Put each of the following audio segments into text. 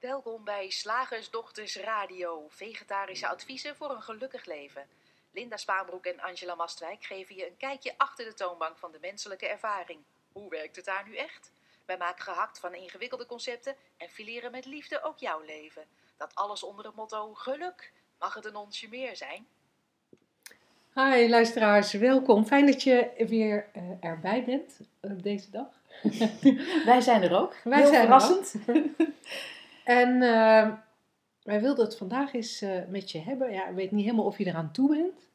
Welkom bij Slagersdochters Radio, vegetarische adviezen voor een gelukkig leven. Linda Spaanbroek en Angela Mastwijk geven je een kijkje achter de toonbank van de menselijke ervaring. Hoe werkt het daar nu echt? Wij maken gehakt van ingewikkelde concepten en fileren met liefde ook jouw leven. Dat alles onder het motto geluk. Mag het een onsje meer zijn? Hi luisteraars, welkom. Fijn dat je weer uh, erbij bent op deze dag. Wij zijn er ook. Wij Heel zijn er verrassend. En uh, wij wilden het vandaag eens uh, met je hebben. Ja, ik weet niet helemaal of je eraan toe bent.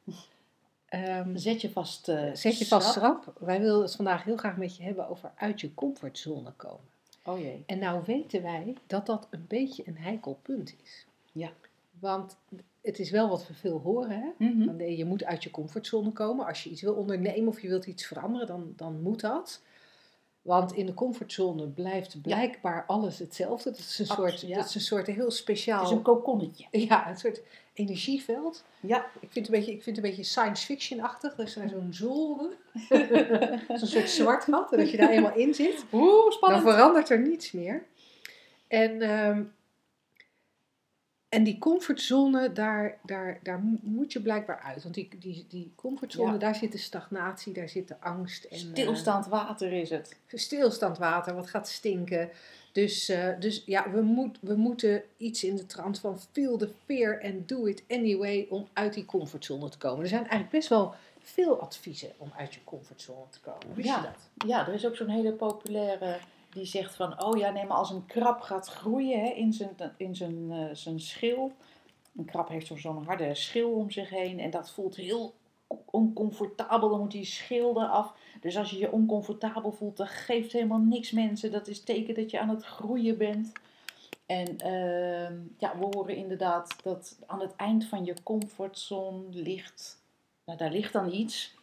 Um, zet je vast uh, Zet je vast schrap. Wij wilden het vandaag heel graag met je hebben over uit je comfortzone komen. Oh jee. En nou weten wij dat dat een beetje een heikel punt is. Ja. Want het is wel wat we veel horen. Hè? Mm -hmm. Je moet uit je comfortzone komen. Als je iets wil ondernemen of je wilt iets veranderen, dan, dan moet dat. Want in de comfortzone blijft blijkbaar alles hetzelfde. Dat is, een soort, ja. dat is een soort heel speciaal... Het is een kokonnetje. Ja, een soort energieveld. Ja. Ik vind het een beetje, ik vind het een beetje science fiction-achtig. Er is zo'n zone. zo'n soort zwart gat. En als je daar eenmaal in zit, Oeh, spannend. dan verandert er niets meer. En, um, en die comfortzone, daar, daar, daar moet je blijkbaar uit. Want die, die, die comfortzone, ja. daar zit de stagnatie, daar zit de angst. En, Stilstaand water is het. Stilstaand water, wat gaat stinken. Dus, uh, dus ja, we, moet, we moeten iets in de trant van feel the fear and do it anyway om uit die comfortzone te komen. Er zijn eigenlijk best wel veel adviezen om uit je comfortzone te komen. Wist ja. je dat? Ja, er is ook zo'n hele populaire die zegt van, oh ja, nee, maar als een krab gaat groeien hè, in zijn, in zijn, uh, zijn schil. Een krab heeft zo'n harde schil om zich heen en dat voelt heel oncomfortabel. Dan moet die schil eraf. Dus als je je oncomfortabel voelt, dan geeft helemaal niks mensen. Dat is teken dat je aan het groeien bent. En uh, ja, we horen inderdaad dat aan het eind van je comfortzone ligt, nou daar ligt dan iets.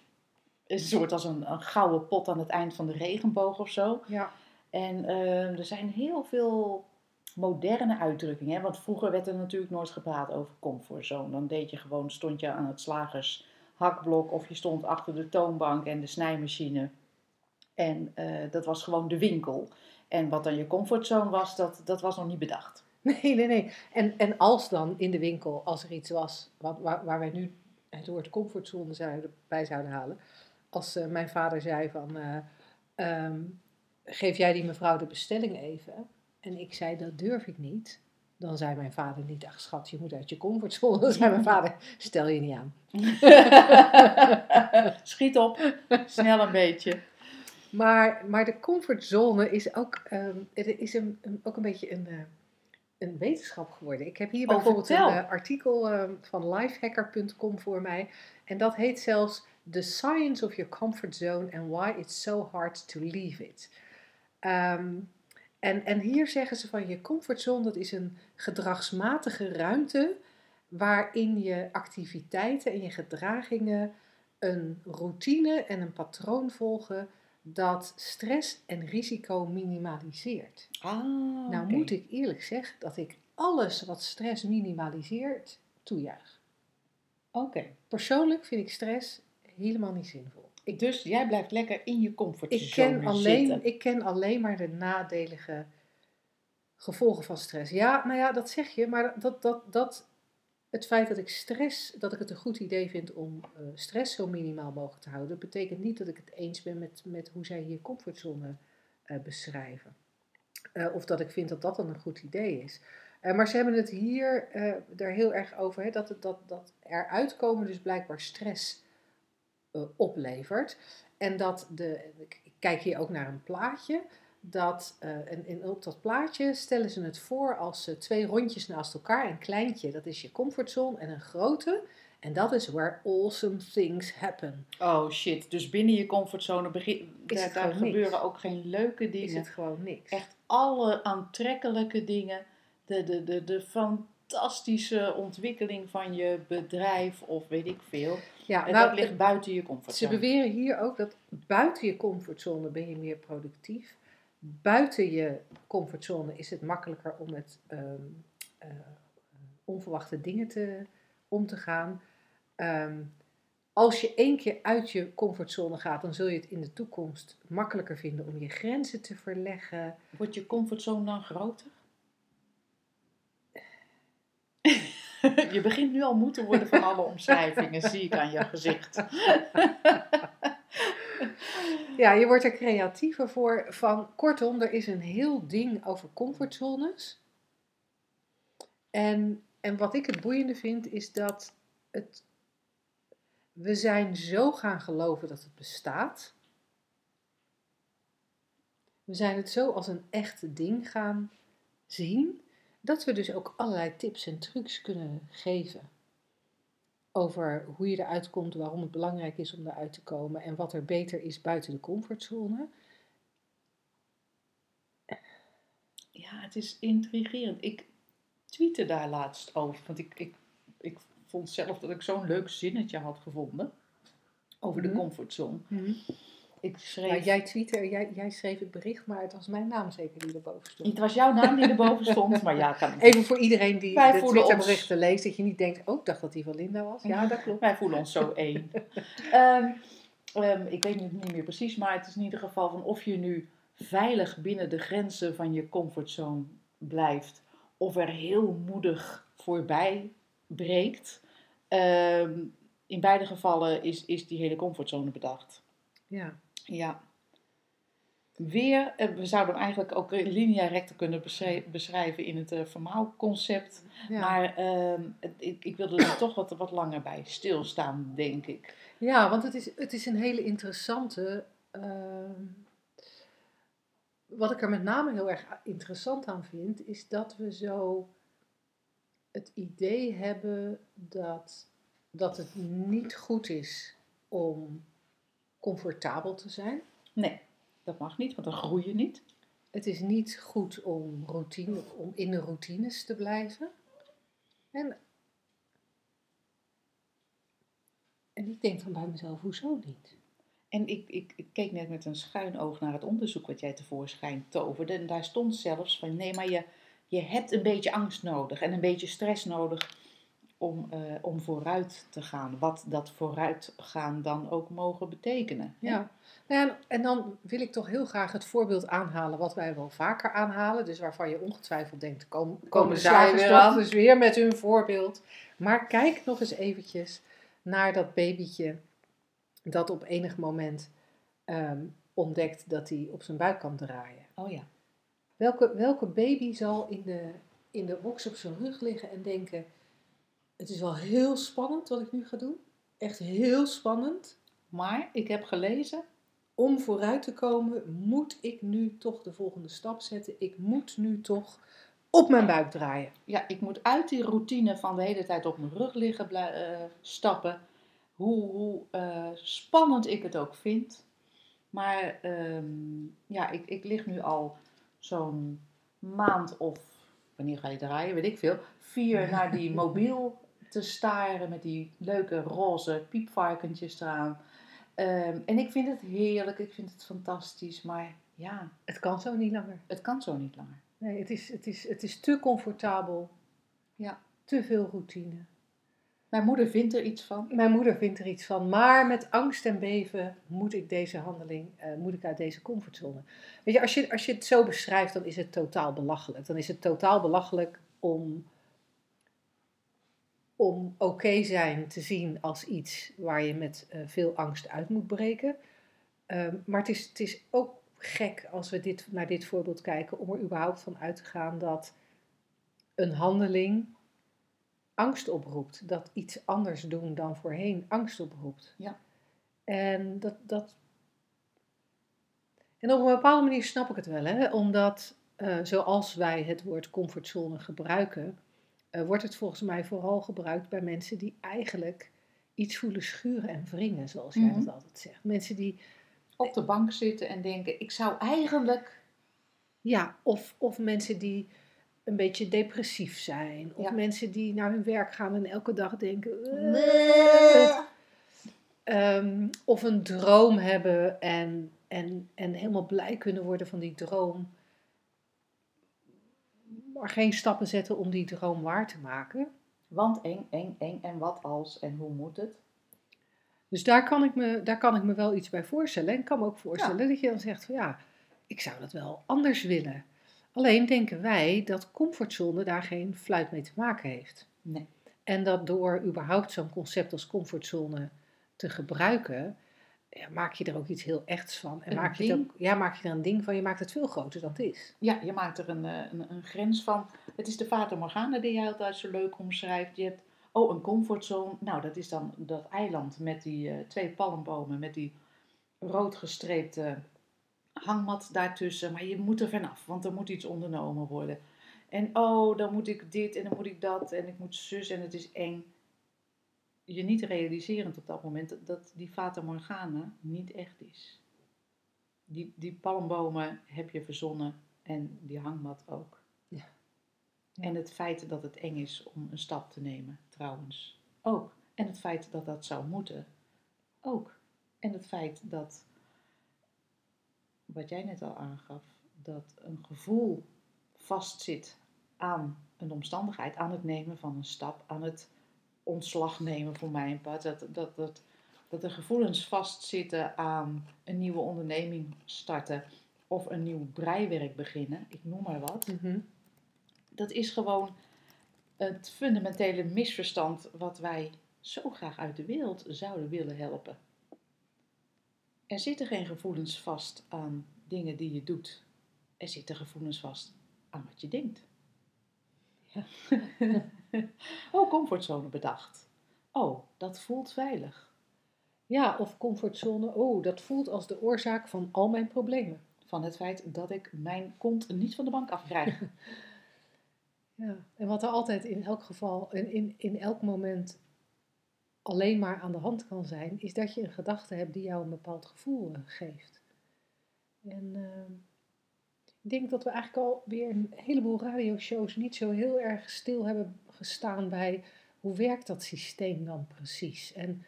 Een soort als een, een gouden pot aan het eind van de regenboog of zo. Ja. En uh, er zijn heel veel moderne uitdrukkingen. Hè? Want vroeger werd er natuurlijk nooit gepraat over comfortzone. Dan deed je gewoon, stond je aan het slagers hakblok of je stond achter de toonbank en de snijmachine. En uh, dat was gewoon de winkel. En wat dan je comfortzone was, dat, dat was nog niet bedacht. Nee, nee, nee. En, en als dan in de winkel, als er iets was wat, waar, waar wij nu het woord comfortzone zouden, bij zouden halen. Als uh, mijn vader zei van, uh, um, geef jij die mevrouw de bestelling even. En ik zei, dat durf ik niet. Dan zei mijn vader niet, ach schat, je moet uit je comfortzone. Dan zei mijn vader, stel je niet aan. Schiet op, snel een beetje. Maar, maar de comfortzone is ook, um, is een, een, ook een beetje een, uh, een wetenschap geworden. Ik heb hier oh, bijvoorbeeld vertel. een uh, artikel uh, van lifehacker.com voor mij. En dat heet zelfs The Science of Your Comfort Zone and Why It's So Hard to Leave It. Um, en, en hier zeggen ze van je comfortzone, dat is een gedragsmatige ruimte waarin je activiteiten en je gedragingen een routine en een patroon volgen dat stress en risico minimaliseert. Ah, nou moet ik eerlijk zeggen dat ik alles wat stress minimaliseert toejuich. Oké. Okay. Persoonlijk vind ik stress helemaal niet zinvol. Ik, dus jij blijft lekker in je comfortzone ik ken alleen, zitten. Ik ken alleen maar de nadelige gevolgen van stress. Ja, nou ja, dat zeg je, maar dat, dat, dat, het feit dat ik stress, dat ik het een goed idee vind om uh, stress zo minimaal mogelijk te houden, betekent niet dat ik het eens ben met, met hoe zij hier comfortzone uh, beschrijven. Uh, of dat ik vind dat dat dan een goed idee is. Maar ze hebben het hier er heel erg over, hè, dat, het, dat, dat er uitkomen dus blijkbaar stress uh, oplevert. En dat de, ik kijk hier ook naar een plaatje, dat uh, en, en op dat plaatje stellen ze het voor als uh, twee rondjes naast elkaar. Een kleintje, dat is je comfortzone, en een grote, en dat is where awesome things happen. Oh shit, dus binnen je comfortzone begin, daar, daar gebeuren niks. ook geen leuke dingen. Is het gewoon niks. Echt alle aantrekkelijke dingen, de, de, de, de fantastische ontwikkeling van je bedrijf of weet ik veel. Ja, en nou, dat ligt buiten je comfortzone. Ze beweren hier ook dat buiten je comfortzone ben je meer productief. Buiten je comfortzone is het makkelijker om met um, uh, onverwachte dingen te, om te gaan. Um, als je één keer uit je comfortzone gaat, dan zul je het in de toekomst makkelijker vinden om je grenzen te verleggen. Wordt je comfortzone dan groter? Je begint nu al moe te worden van alle omschrijvingen, zie ik aan je gezicht. Ja, je wordt er creatiever voor. Van, kortom, er is een heel ding over comfortzones. En, en wat ik het boeiende vind, is dat het, we zijn zo gaan geloven dat het bestaat. We zijn het zo als een echt ding gaan zien, dat we dus ook allerlei tips en trucs kunnen geven. Over hoe je eruit komt, waarom het belangrijk is om eruit te komen en wat er beter is buiten de comfortzone. Ja, het is intrigerend. Ik tweette daar laatst over, want ik, ik, ik vond zelf dat ik zo'n leuk zinnetje had gevonden over de Mhm. comfortzone. Ik schreef... Nou, jij tweette, jij, jij schreef het bericht, maar het was mijn naam zeker die erboven stond. Het was jouw naam die erboven stond, maar ja, kan Even voor iedereen die Wij de voelen ons- Twitterberichten leest, dat je niet denkt, oh, ik dacht dat die van Linda was. Ja, dat klopt. Wij voelen ons zo één. Ehm, ehm, ik weet nu niet meer precies, maar het is in ieder geval van of je nu veilig binnen de grenzen van je comfortzone blijft, of er heel moedig voorbij breekt. Ehm, in beide gevallen is, is die hele comfortzone bedacht. Ja. Ja. Weer, eh, we zouden hem eigenlijk ook in linea recta kunnen beschrij- beschrijven in het uh, vermaalconcept. Ja. Maar ehm, ik, ik wilde er toch wat, wat langer bij stilstaan, denk ik. ja, want het is, het is een hele interessante. ehm, wat ik er met name heel erg interessant aan vind, is dat we zo het idee hebben dat, dat het niet goed is om comfortabel te zijn. Nee, dat mag niet, want dan groei je niet. Het is niet goed om, routine, om in de routines te blijven. En, en ik denk dan bij mezelf, hoezo niet? En ik, ik, ik keek net met een schuin oog naar het onderzoek wat jij tevoorschijn toverde. En daar stond zelfs van, nee, maar je, je hebt een beetje angst nodig en een beetje stress nodig om, eh, om vooruit te gaan. Wat dat vooruitgaan dan ook mogen betekenen. hè? Ja. Nou ja, en dan wil ik toch heel graag het voorbeeld aanhalen wat wij wel vaker aanhalen. Dus waarvan je ongetwijfeld denkt, komen, komen zij weer aan? dus weer met hun voorbeeld. Maar kijk nog eens eventjes naar dat babytje dat op enig moment ehm, ontdekt dat hij op zijn buik kan draaien. Oh ja. Welke, welke baby zal in de, in de box op zijn rug liggen en denken: Het is wel heel spannend wat ik nu ga doen. Echt heel spannend. Maar ik heb gelezen, Om vooruit te komen, moet ik nu toch de volgende stap zetten. Ik moet nu toch op mijn buik draaien. ja, ik moet uit die routine van de hele tijd op mijn rug liggen eh, stappen. Hoe, hoe eh, spannend ik het ook vind. Maar ehm, ja, ik, ik lig nu al zo'n maand of, wanneer ga je draaien, weet ik veel, vier naar die mobiel te staren met die leuke roze piepvarkentjes eraan. Ehm, en ik vind het heerlijk, ik vind het fantastisch, maar ja, Het kan zo niet langer. het kan zo niet langer. Nee, het is, het is, het is te comfortabel. Ja. Te veel routine. Mijn moeder vindt er iets van. Mijn moeder vindt er iets van, maar met angst en beven moet ik deze handeling, eh, moet ik uit deze comfortzone. Weet je als, je, als je het zo beschrijft, dan is het totaal belachelijk. Dan is het totaal belachelijk om, om oké zijn te zien als iets waar je met eh, veel angst uit moet breken. Ehm, maar het is, het is ook gek als we dit, naar dit voorbeeld kijken, om er überhaupt van uit te gaan dat een handeling angst oproept. Dat iets anders doen dan voorheen angst oproept. Ja. En dat, dat. En op een bepaalde manier snap ik het wel, hè? omdat eh, zoals wij het woord comfortzone gebruiken, wordt het volgens mij vooral gebruikt bij mensen die eigenlijk iets voelen schuren en wringen, zoals jij Mhm. dat altijd zegt. Mensen die, Op de bank zitten en denken, ik zou eigenlijk... ja, of, of mensen die een beetje depressief zijn, of Ja. mensen die naar hun werk gaan en elke dag denken. "Eh, Nee. Ehm, of een droom hebben en, en, en helemaal blij kunnen worden van die droom. Maar geen stappen zetten om die droom waar te maken. Want eng, eng, eng. En wat als en hoe moet het? Dus daar kan ik me, daar kan ik me wel iets bij voorstellen. En ik kan me ook voorstellen dat je dan zegt van ja, ik zou dat wel anders willen. Alleen denken wij dat comfortzone daar geen fluit mee te maken heeft. Nee. En dat door überhaupt zo'n concept als comfortzone te gebruiken, ja, maak je er ook iets heel echts van. En Een maak je, het ook, ja, maak je er een ding van, je maakt het veel groter dan het is. Ja, je maakt er een, eh, een, een grens van. Het is de Fata Morgana die jij altijd zo leuk omschrijft. Je hebt, oh, een comfortzone. Nou, dat is dan dat eiland met die eh, twee palmbomen, met die rood gestreepte hangmat daartussen. Maar je moet er vanaf, want er moet iets ondernomen worden. En oh, dan moet ik dit en dan moet ik dat en ik moet zus en het is eng. Je niet realiserend op dat moment dat- die Fata Morgana niet echt is. Die, die palmbomen heb je verzonnen en die hangmat ook. Ja. Ja. En het feit dat het eng is om een stap te nemen, trouwens, ook. En het feit dat dat zou moeten, ook. En het feit dat, wat jij net al aangaf, dat een gevoel vastzit aan een omstandigheid, aan het nemen van een stap, aan het ontslag nemen voor mijn part. Dat, dat, dat, dat er gevoelens vastzitten aan een nieuwe onderneming starten of een nieuw breiwerk beginnen, ik noem maar wat. Dat is gewoon het fundamentele misverstand wat wij zo graag uit de wereld zouden willen helpen. Er zitten geen gevoelens vast aan dingen die je doet. Er zitten gevoelens vast aan wat je denkt. Ja. oh, comfortzone bedacht. Oh, dat voelt veilig. Ja, of comfortzone, oh, dat voelt als de oorzaak van al mijn problemen. Van het feit dat ik mijn kont niet van de bank afkrijg. Ja, en wat er altijd in elk geval, in, in, in elk moment alleen maar aan de hand kan zijn, is dat je een gedachte hebt die jou een bepaald gevoel eh, geeft. En eh, ik denk dat we eigenlijk al weer een heleboel radioshows niet zo heel erg stil hebben gestaan bij hoe werkt dat systeem dan precies. En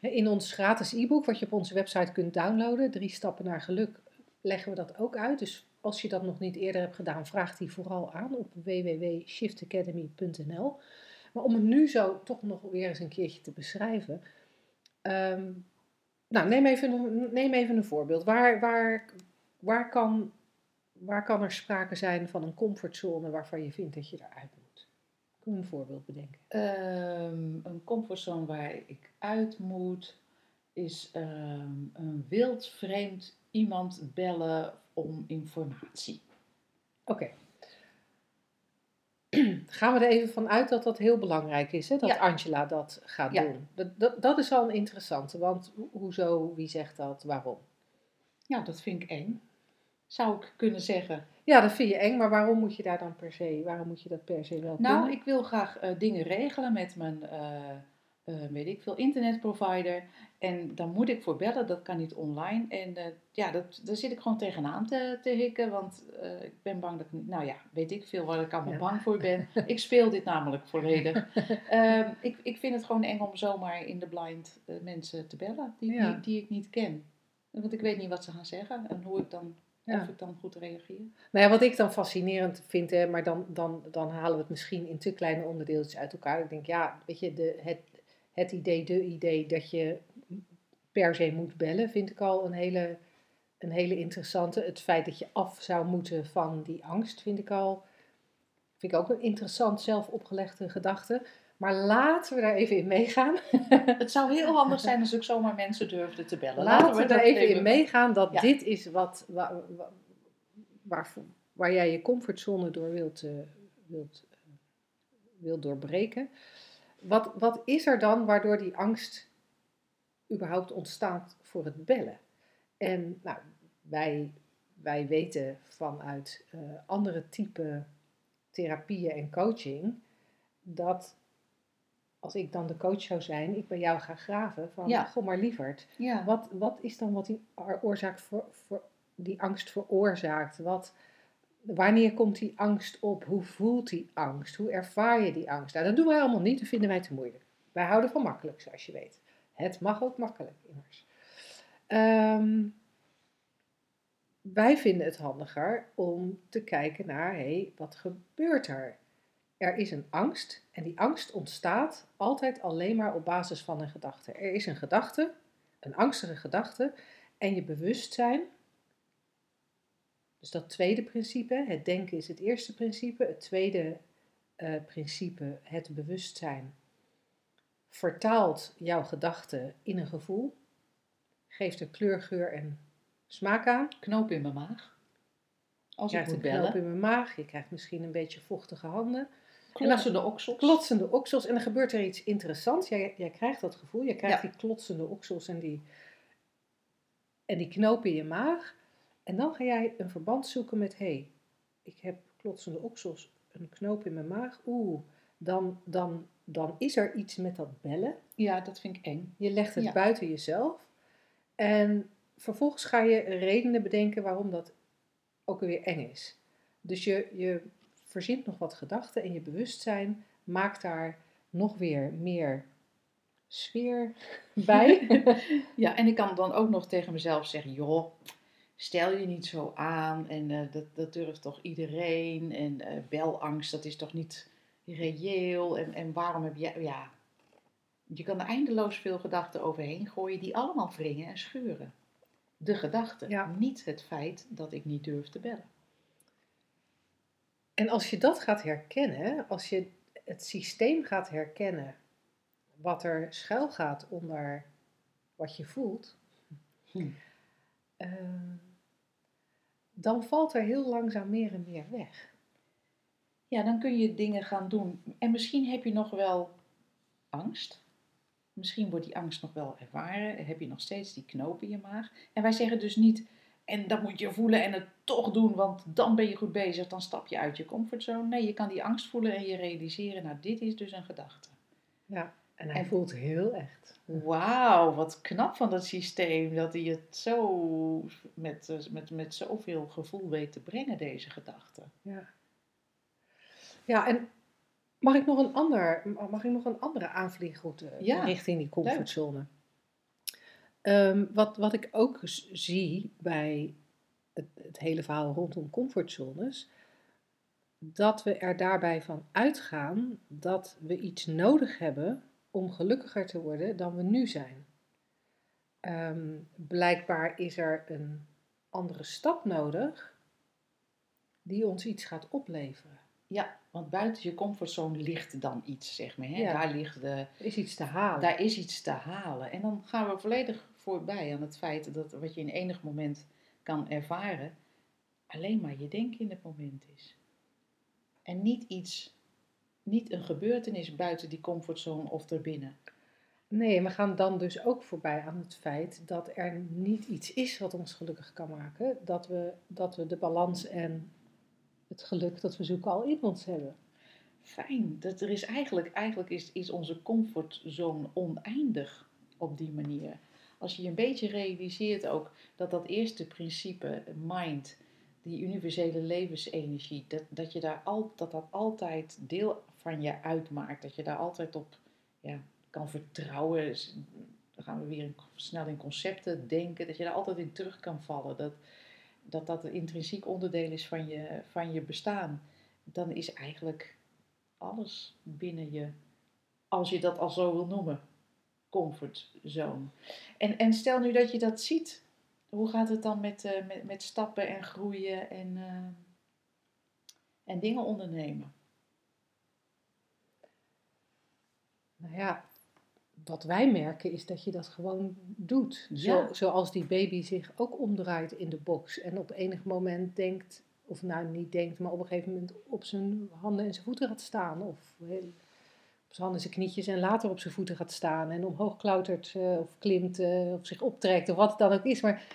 in ons gratis e-book, wat je op onze website kunt downloaden, Drie Stappen naar Geluk, leggen we dat ook uit. Dus als je dat nog niet eerder hebt gedaan, vraag die vooral aan op www.shiftacademy.nl. Maar om het nu zo toch nog weer eens een keertje te beschrijven. ehm, nou, neem even een, neem even een voorbeeld. Waar, waar, waar, kan, waar kan er sprake zijn van een comfortzone waarvan je vindt dat je eruit moet? Een voorbeeld bedenken? Ehm, een comfortzone waar ik uit moet, is ehm, een wild vreemd iemand bellen om informatie. Oké. Gaan we er even van uit dat dat heel belangrijk is, hè? dat Ja. Angela dat gaat Ja. doen. Dat, dat, dat is al een interessante, want ho- hoezo, wie zegt dat, waarom? Ja, dat vind ik eng. Zou ik kunnen zeggen. Ja, dat vind je eng, maar waarom moet je daar dan per se, waarom moet je dat per se wel Nou, kunnen? ik wil graag eh, dingen regelen met mijn, eh, eh, weet ik veel, internetprovider. En dan moet ik voor bellen, dat kan niet online. En ja, dat, daar zit ik gewoon tegenaan te, te hikken, want ik ben bang dat ik niet, nou ja, weet ik veel waar ik allemaal Ja. bang voor ben. ik speel dit namelijk volledig. Ehm, ik, ik vind het gewoon eng om zomaar in de blind mensen te bellen die, Ja. die, die ik niet ken. Want ik weet niet wat ze gaan zeggen en hoe ik dan, Ja. of ik dan goed reageer. Nou ja, wat ik dan fascinerend vind, hè, maar dan, dan, dan halen we het misschien in te kleine onderdeeltjes uit elkaar. Ik denk, ja, weet je, de, het, het idee, de idee dat je per se moet bellen, vind ik al een hele, een hele interessante. Het feit dat je af zou moeten van die angst, vind ik al, vind ik ook een interessant zelf opgelegde gedachte. Maar laten we daar even in meegaan. Het zou heel handig zijn als ik zomaar mensen durfde te bellen. Laten we daar even in meegaan dat Ja. dit is wat, wa- wa- waar, waar jij je comfortzone door wilt, eh, wilt, eh, wilt doorbreken. Wat, wat is er dan waardoor die angst überhaupt ontstaat voor het bellen? En nou, wij, wij weten vanuit eh, andere type therapieën en coaching dat als ik dan de coach zou zijn, ik bij jou ga graven van, Ja. goh maar lieverd, Ja. wat, wat is dan wat die oorzaak voor, voor die angst veroorzaakt? Wat, wanneer komt die angst op? Hoe voelt die angst? Hoe ervaar je die angst? Nou, dat doen wij allemaal niet, dat vinden wij te moeilijk. Wij houden van makkelijk, zoals je weet. Het mag ook makkelijk, immers. Ehm, wij vinden het handiger om te kijken naar, hé, hey, wat gebeurt er? Er is een angst en die angst ontstaat altijd alleen maar op basis van een gedachte. Er is een gedachte, een angstige gedachte en je bewustzijn. Dus dat tweede principe, het denken is het eerste principe. Het tweede eh, principe, het bewustzijn, vertaalt jouw gedachten in een gevoel, geeft er kleur, geur en smaak aan. Knoop in mijn maag. Als Je ik krijgt moet een knoop bellen. in mijn maag, je krijgt misschien een beetje vochtige handen. Klotsende oksels. Klotsende oksels en dan gebeurt er iets interessants. Jij, jij krijgt dat gevoel, jij krijgt Ja. die klotsende oksels en die, en die knoop in je maag. En dan ga jij een verband zoeken met, hé, hey, ik heb klotsende oksels, een knoop in mijn maag. Oeh, dan, dan, dan is er iets met dat bellen. Ja, dat vind ik eng. Je legt het Ja. buiten jezelf. En vervolgens ga je redenen bedenken waarom dat ook weer eng is. Dus je, je verzint nog wat gedachten en je bewustzijn maakt daar nog weer meer sfeer bij. Ja, en ik kan dan ook nog tegen mezelf zeggen, joh, stel je niet zo aan en eh, dat, dat durft toch iedereen en eh, belangst, dat is toch niet reëel en, en waarom heb jij, ja, je kan er eindeloos veel gedachten overheen gooien die allemaal wringen en schuren. De gedachte, Ja. niet het feit dat ik niet durf te bellen. En als je dat gaat herkennen, als je het systeem gaat herkennen, wat er schuil gaat onder wat je voelt, Hm. Ehm, dan valt er heel langzaam meer en meer weg. Ja, dan kun je dingen gaan doen. En misschien heb je nog wel angst. Misschien wordt die angst nog wel ervaren. Heb je nog steeds die knoop in je maag. En wij zeggen dus niet, en dat moet je voelen en het toch doen, want dan ben je goed bezig. Dan stap je uit je comfortzone. Nee, je kan die angst voelen en je realiseren, nou dit is dus een gedachte. Ja, en hij En- voelt heel echt. Wauw, wat knap van dat systeem. Dat hij het zo met, met, met zoveel gevoel weet te brengen, deze gedachte. Ja. Ja, en mag ik nog een, ander, mag ik nog een andere aanvliegroute Ja, richting die comfortzone? Ehm, wat, wat ik ook zie bij het, het hele verhaal rondom comfortzones, dat we er daarbij van uitgaan dat we iets nodig hebben om gelukkiger te worden dan we nu zijn. Ehm, blijkbaar is er een andere stap nodig die ons iets gaat opleveren. Ja, want buiten je comfortzone ligt dan iets, zeg maar. Hè? Ja. Daar, ligt de, Er is iets te halen. daar is iets te halen. En dan gaan we volledig voorbij aan het feit dat wat je in enig moment kan ervaren, alleen maar je denken in het moment is. En niet iets, niet een gebeurtenis buiten die comfortzone of erbinnen. Nee, we gaan dan dus ook voorbij aan het feit dat er niet iets is wat ons gelukkig kan maken. Dat we, dat we de balans en het geluk dat we zoeken al in ons hebben. Fijn, dat er is eigenlijk, eigenlijk is, is onze comfortzone oneindig op die manier. Als je je een beetje realiseert ook dat dat eerste principe, mind, die universele levensenergie, dat, dat, je daar al, dat dat altijd deel van je uitmaakt. Dat je daar altijd op ja, kan vertrouwen. Dan gaan we weer snel in concepten denken, dat je daar altijd in terug kan vallen. Dat dat, dat een intrinsiek onderdeel is van je, van je bestaan. Dan is eigenlijk alles binnen je, als je dat al zo wil noemen, comfortzone. En, en stel nu dat je dat ziet, hoe gaat het dan met, eh, met, met stappen en groeien en, eh, en dingen ondernemen? Nou ja, wat wij merken is dat je dat gewoon doet. Zo, Ja. Zoals die baby zich ook omdraait in de box en op enig moment denkt, of nou niet denkt, maar op een gegeven moment op zijn handen en zijn voeten gaat staan. Of zijn handen en zijn knietjes en later op zijn voeten gaat staan en omhoog klautert eh, of klimt eh, of zich optrekt of wat het dan ook is. Maar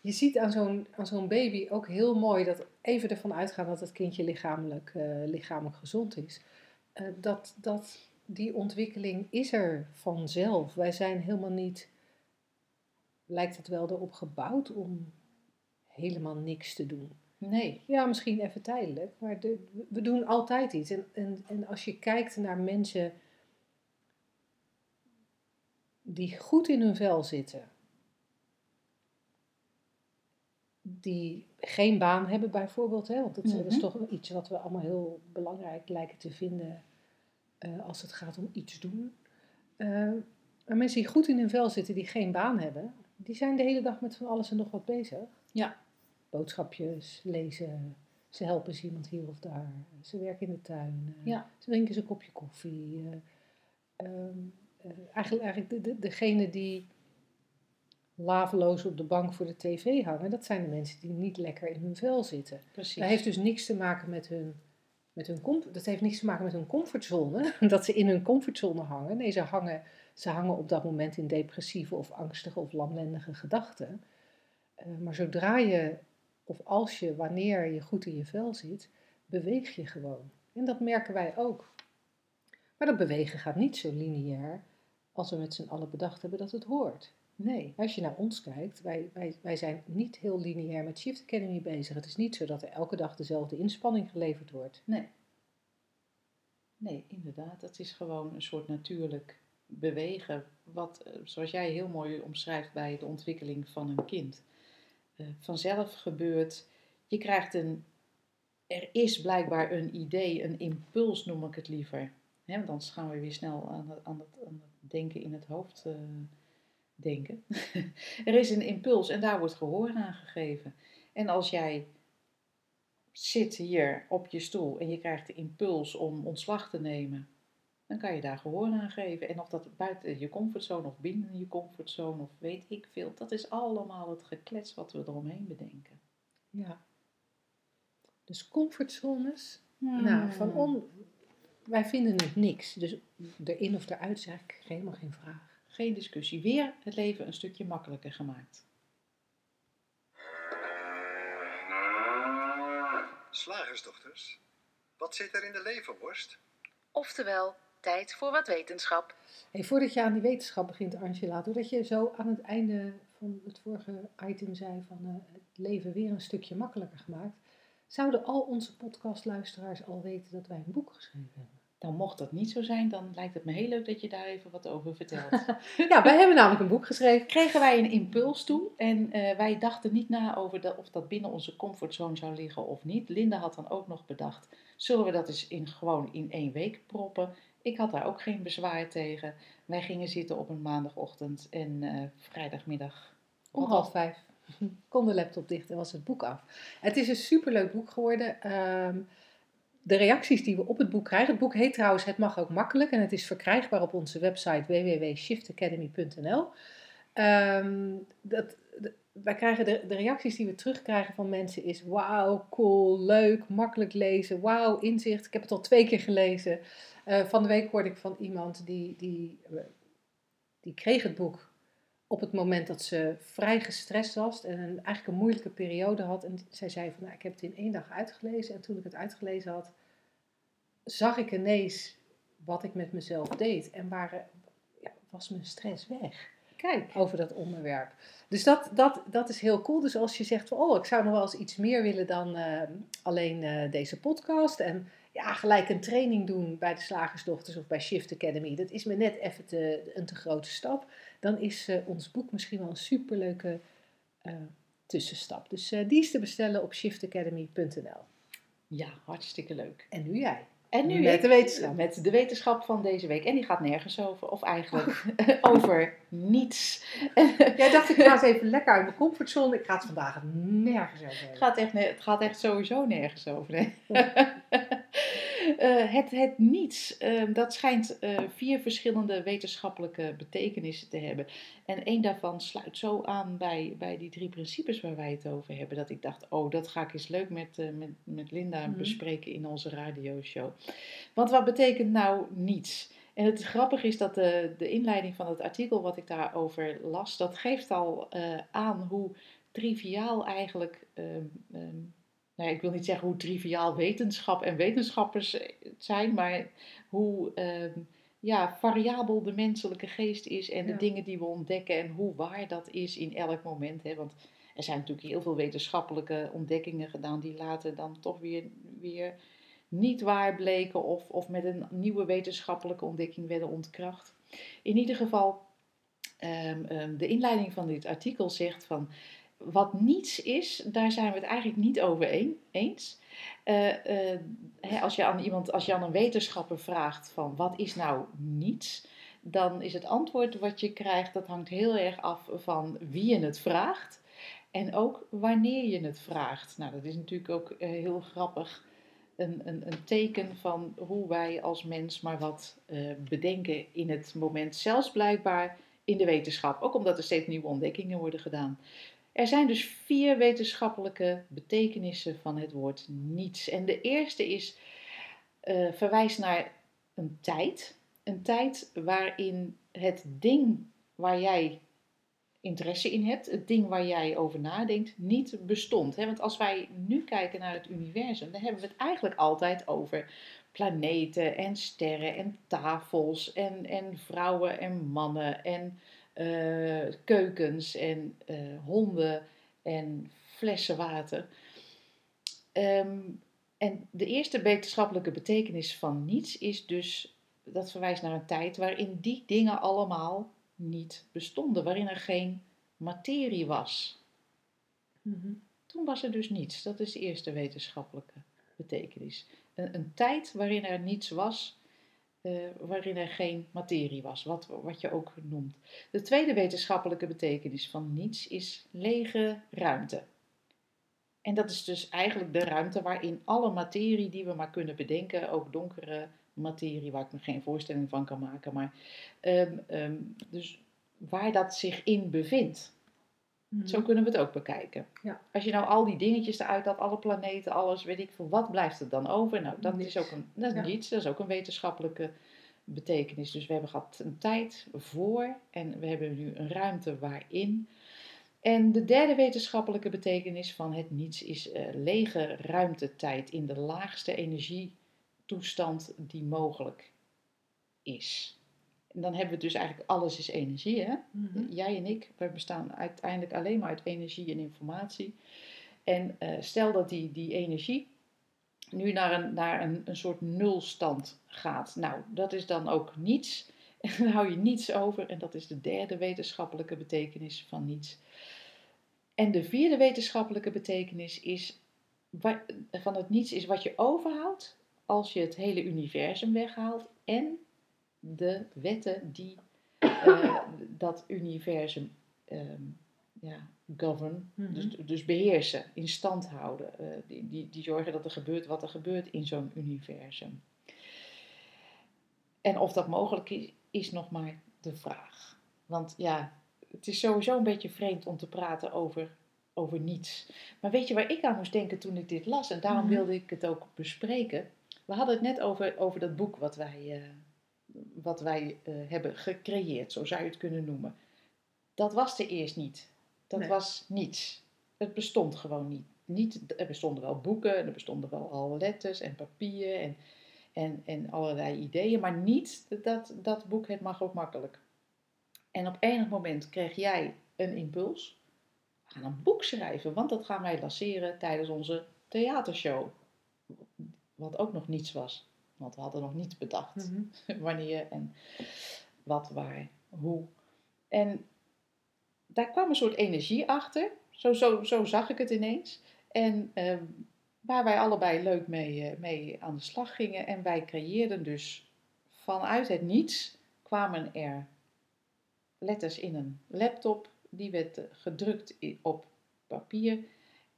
je ziet aan zo'n, aan zo'n baby ook heel mooi dat even ervan uitgaan dat het kindje lichamelijk, eh, lichamelijk gezond is. Dat, dat die ontwikkeling is er vanzelf. Wij zijn helemaal niet, lijkt het wel erop gebouwd om helemaal niks te doen. Nee. Ja, misschien even tijdelijk, maar de, we doen altijd iets. En, en, en als je kijkt naar mensen die goed in hun vel zitten, die geen baan hebben bijvoorbeeld, hè, want dat, is- Mhm. toch iets wat we allemaal heel belangrijk lijken te vinden eh, als het gaat om iets doen. Eh, maar mensen die goed in hun vel zitten, die geen baan hebben, die zijn de hele dag met van alles en nog wat bezig. Ja. Boodschapjes, lezen, Ze helpen ze iemand hier of daar. Ze werken in de tuin. eh, Ja. Ze drinken ze een kopje koffie. eh, eigenlijk eigenlijk de, de, degene die laveloos op de bank voor de tv hangen, dat zijn de mensen die niet lekker in hun vel zitten. Precies. Dat heeft dus niks te maken met hun, met hun dat heeft niks te maken met hun comfortzone, dat ze in hun comfortzone hangen. Nee, ze hangen, ze hangen op dat moment in depressieve of angstige of lamlendige gedachten. Eh, maar zodra je, of als je, wanneer je goed in je vel zit, beweeg je gewoon. En dat merken wij ook. Maar dat bewegen gaat niet zo lineair als we met z'n allen bedacht hebben dat het hoort. Nee. Als je naar ons kijkt, wij, wij, wij zijn niet heel lineair met Shift Academy bezig. Het is niet zo dat er elke dag dezelfde inspanning geleverd wordt. Nee. Nee, inderdaad. Het is gewoon een soort natuurlijk bewegen. Wat, eh, zoals jij heel mooi omschrijft bij de ontwikkeling van een kind, eh, vanzelf gebeurt. Je krijgt een. Er is blijkbaar een idee, een impuls noem ik het liever. Hè, want anders gaan we weer snel aan het, aan het, aan het denken in het hoofd eh, denken. er is een impuls en daar wordt gehoor aan gegeven. En als jij zit hier op je stoel en je krijgt de impuls om ontslag te nemen, dan kan je daar gehoor aan geven. En of dat buiten je comfortzone of binnen je comfortzone of weet ik veel, dat is allemaal het geklets wat we eromheen bedenken. Ja. Dus comfortzones, nou, van on, wij vinden het niks. Dus erin of eruit is eigenlijk helemaal geen vraag. Geen discussie. Weer het leven een stukje makkelijker gemaakt. Slagersdochters, wat zit er in de leverworst? Oftewel, tijd voor wat wetenschap. Hey, voordat je aan die wetenschap begint, Angela, doordat je zo aan het einde van het vorige item zei van eh, het leven weer een stukje makkelijker gemaakt, zouden al onze podcastluisteraars al weten dat wij een boek geschreven hebben. Dan mocht dat niet zo zijn, dan lijkt het me heel leuk dat je daar even wat over vertelt. Ja, wij hebben namelijk een boek geschreven. Kregen wij een impuls toe en eh, wij dachten niet na over de, of dat binnen onze comfortzone zou liggen of niet. Linda had dan ook nog bedacht, zullen we dat eens in, gewoon in één week proppen? Ik had daar ook geen bezwaar tegen. Wij gingen zitten op een maandagochtend en eh, vrijdagmiddag Om half vijf kon de laptop dicht en was het boek af. Het is een superleuk boek geworden. Ehm, de reacties die we op het boek krijgen. Het boek heet trouwens Het mag ook makkelijk en het is verkrijgbaar op onze website www.shiftacademy.nl. Ehm, dat, de- wij krijgen de, reacties die we terugkrijgen van mensen is wauw, cool, leuk, makkelijk lezen, wauw, inzicht. Ik heb het al twee keer gelezen. Eh, van de week hoorde ik van iemand die, die, eh, die kreeg het boek op het moment dat ze vrij gestrest was en een, eigenlijk een moeilijke periode had. En zij zei van, nou, ik heb het in één dag uitgelezen. En toen ik het uitgelezen had, zag ik ineens wat ik met mezelf deed. En waren, ja, was mijn stress weg Kijk, over dat onderwerp. Dus dat, dat, dat is heel cool. Dus als je zegt van, oh, ik zou nog wel eens iets meer willen dan eh, alleen eh, deze podcast. En ja, gelijk een training doen bij de Slagersdochters of bij Shift Academy. Dat is me net even te, een te grote stap. Dan is eh, ons boek misschien wel een superleuke eh, tussenstap. Dus eh, die is te bestellen op shiftacademy.nl. ja, hartstikke leuk. En nu jij. En nu Met de wetenschap. Met de wetenschap van deze week. En die gaat nergens over, of eigenlijk over niets. Jij dacht, ik ga eens even lekker uit mijn comfortzone. Ik ga het vandaag nergens over Het gaat echt, het gaat echt sowieso nergens over. Nee. Eh, het, het niets, eh, dat schijnt eh, vier verschillende wetenschappelijke betekenissen te hebben. En één daarvan sluit zo aan bij, bij die drie principes waar wij het over hebben. Dat ik dacht, oh, dat ga ik eens leuk met, eh, met, met Linda Mhm. bespreken in onze radioshow. Want wat betekent nou niets? En het grappige is dat de, de inleiding van het artikel wat ik daarover las, dat geeft al aan hoe triviaal eigenlijk, ehm, ehm, nou ik wil niet zeggen hoe triviaal wetenschap en wetenschappers eh, zijn, maar hoe ehm, ja, variabel de menselijke geest is en Ja. de dingen die we ontdekken en hoe waar dat is in elk moment. Hè? Want er zijn natuurlijk heel veel wetenschappelijke ontdekkingen gedaan die later dan toch weer, weer niet waar bleken of, of met een nieuwe wetenschappelijke ontdekking werden ontkracht. In ieder geval, ehm, ehm, de inleiding van dit artikel zegt van wat niets is, daar zijn we het eigenlijk niet over een- eens. Eh, eh, hè, als, je aan iemand, als je aan een wetenschapper vraagt van wat is nou niets, dan is het antwoord wat je krijgt, dat hangt heel erg af van wie je het vraagt. En ook wanneer je het vraagt. Nou, dat is natuurlijk ook eh, heel grappig. Een, een, een teken van hoe wij als mens maar wat bedenken in het moment. Zelfs blijkbaar in de wetenschap. Ook omdat er steeds nieuwe ontdekkingen worden gedaan. Er zijn dus vier wetenschappelijke betekenissen van het woord niets. En de eerste is uh, verwijst naar een tijd. Een tijd waarin het ding waar jij interesse in hebt, het ding waar jij over nadenkt, niet bestond. Want als wij nu kijken naar het universum, dan hebben we het eigenlijk altijd over planeten en sterren en tafels en, en vrouwen en mannen en uh, keukens en uh, honden en flessen water. Um, en de eerste wetenschappelijke betekenis van niets is dus, dat verwijst naar een tijd waarin die dingen allemaal niet bestonden, waarin er geen materie was. Mm-hmm. Toen was er dus niets. Dat is de eerste wetenschappelijke betekenis. Een, een tijd waarin er niets was, uh, waarin er geen materie was, wat, wat je ook noemt. De tweede wetenschappelijke betekenis van niets is lege ruimte. En dat is dus eigenlijk de ruimte waarin alle materie die we maar kunnen bedenken, ook donkere materie waar ik me geen voorstelling van kan maken, maar um, um, dus waar dat zich in bevindt. Mm-hmm. Zo kunnen we het ook bekijken. Ja. Als je nou al die dingetjes eruit had, alle planeten, alles, weet ik veel, wat blijft er dan over? Nou, dat niets. is ook een, dat is ja. niets, dat is ook een wetenschappelijke betekenis. Dus we hebben gehad een tijd voor en we hebben nu een ruimte waarin. En de derde wetenschappelijke betekenis van het niets is uh, lege ruimtetijd in de laagste energietoestand die mogelijk is. En dan hebben we dus eigenlijk alles is energie. Hè? Mm-hmm. Jij en ik, we bestaan uiteindelijk alleen maar uit energie en informatie. En uh, stel dat die, die energie nu naar, een, naar een, een soort nulstand gaat. Nou, dat is dan ook niets. En dan hou je niets over. En dat is de derde wetenschappelijke betekenis van niets. En de vierde wetenschappelijke betekenis is, van het niets is wat je overhoudt als je het hele universum weghaalt en de wetten die uh, dat universum um, ja, govern, mm -hmm. dus, dus, beheersen, in stand houden. Uh, die, die, die zorgen dat er gebeurt wat er gebeurt in zo'n universum. En of dat mogelijk is, is nog maar de vraag. Want ja, het is sowieso een beetje vreemd om te praten over, over niets. Maar weet je waar ik aan moest denken toen ik dit las? En daarom mm-hmm. wilde ik het ook bespreken. We hadden het net over, over dat boek wat wij, uh, wat wij uh, hebben gecreëerd, zo zou je het kunnen noemen. Dat was er eerst niet. Dat nee. was niets. Het bestond gewoon niet. niet. Er bestonden wel boeken, er bestonden wel al letters en papier en, en, en allerlei ideeën, maar niet dat, dat boek Het mag ook makkelijk. En op enig moment kreeg jij een impuls. We gaan een boek schrijven, want dat gaan wij lanceren tijdens onze theatershow. Wat ook nog niets was. Want we hadden nog niet bedacht mm -hmm. wanneer en wat, waar, hoe. En daar kwam een soort energie achter. Zo, zo, zo zag ik het ineens. En uh, waar wij allebei leuk mee, uh, mee aan de slag gingen. En wij creëerden dus vanuit het niets kwamen er letters in een laptop. Die werd eh, gedrukt op papier.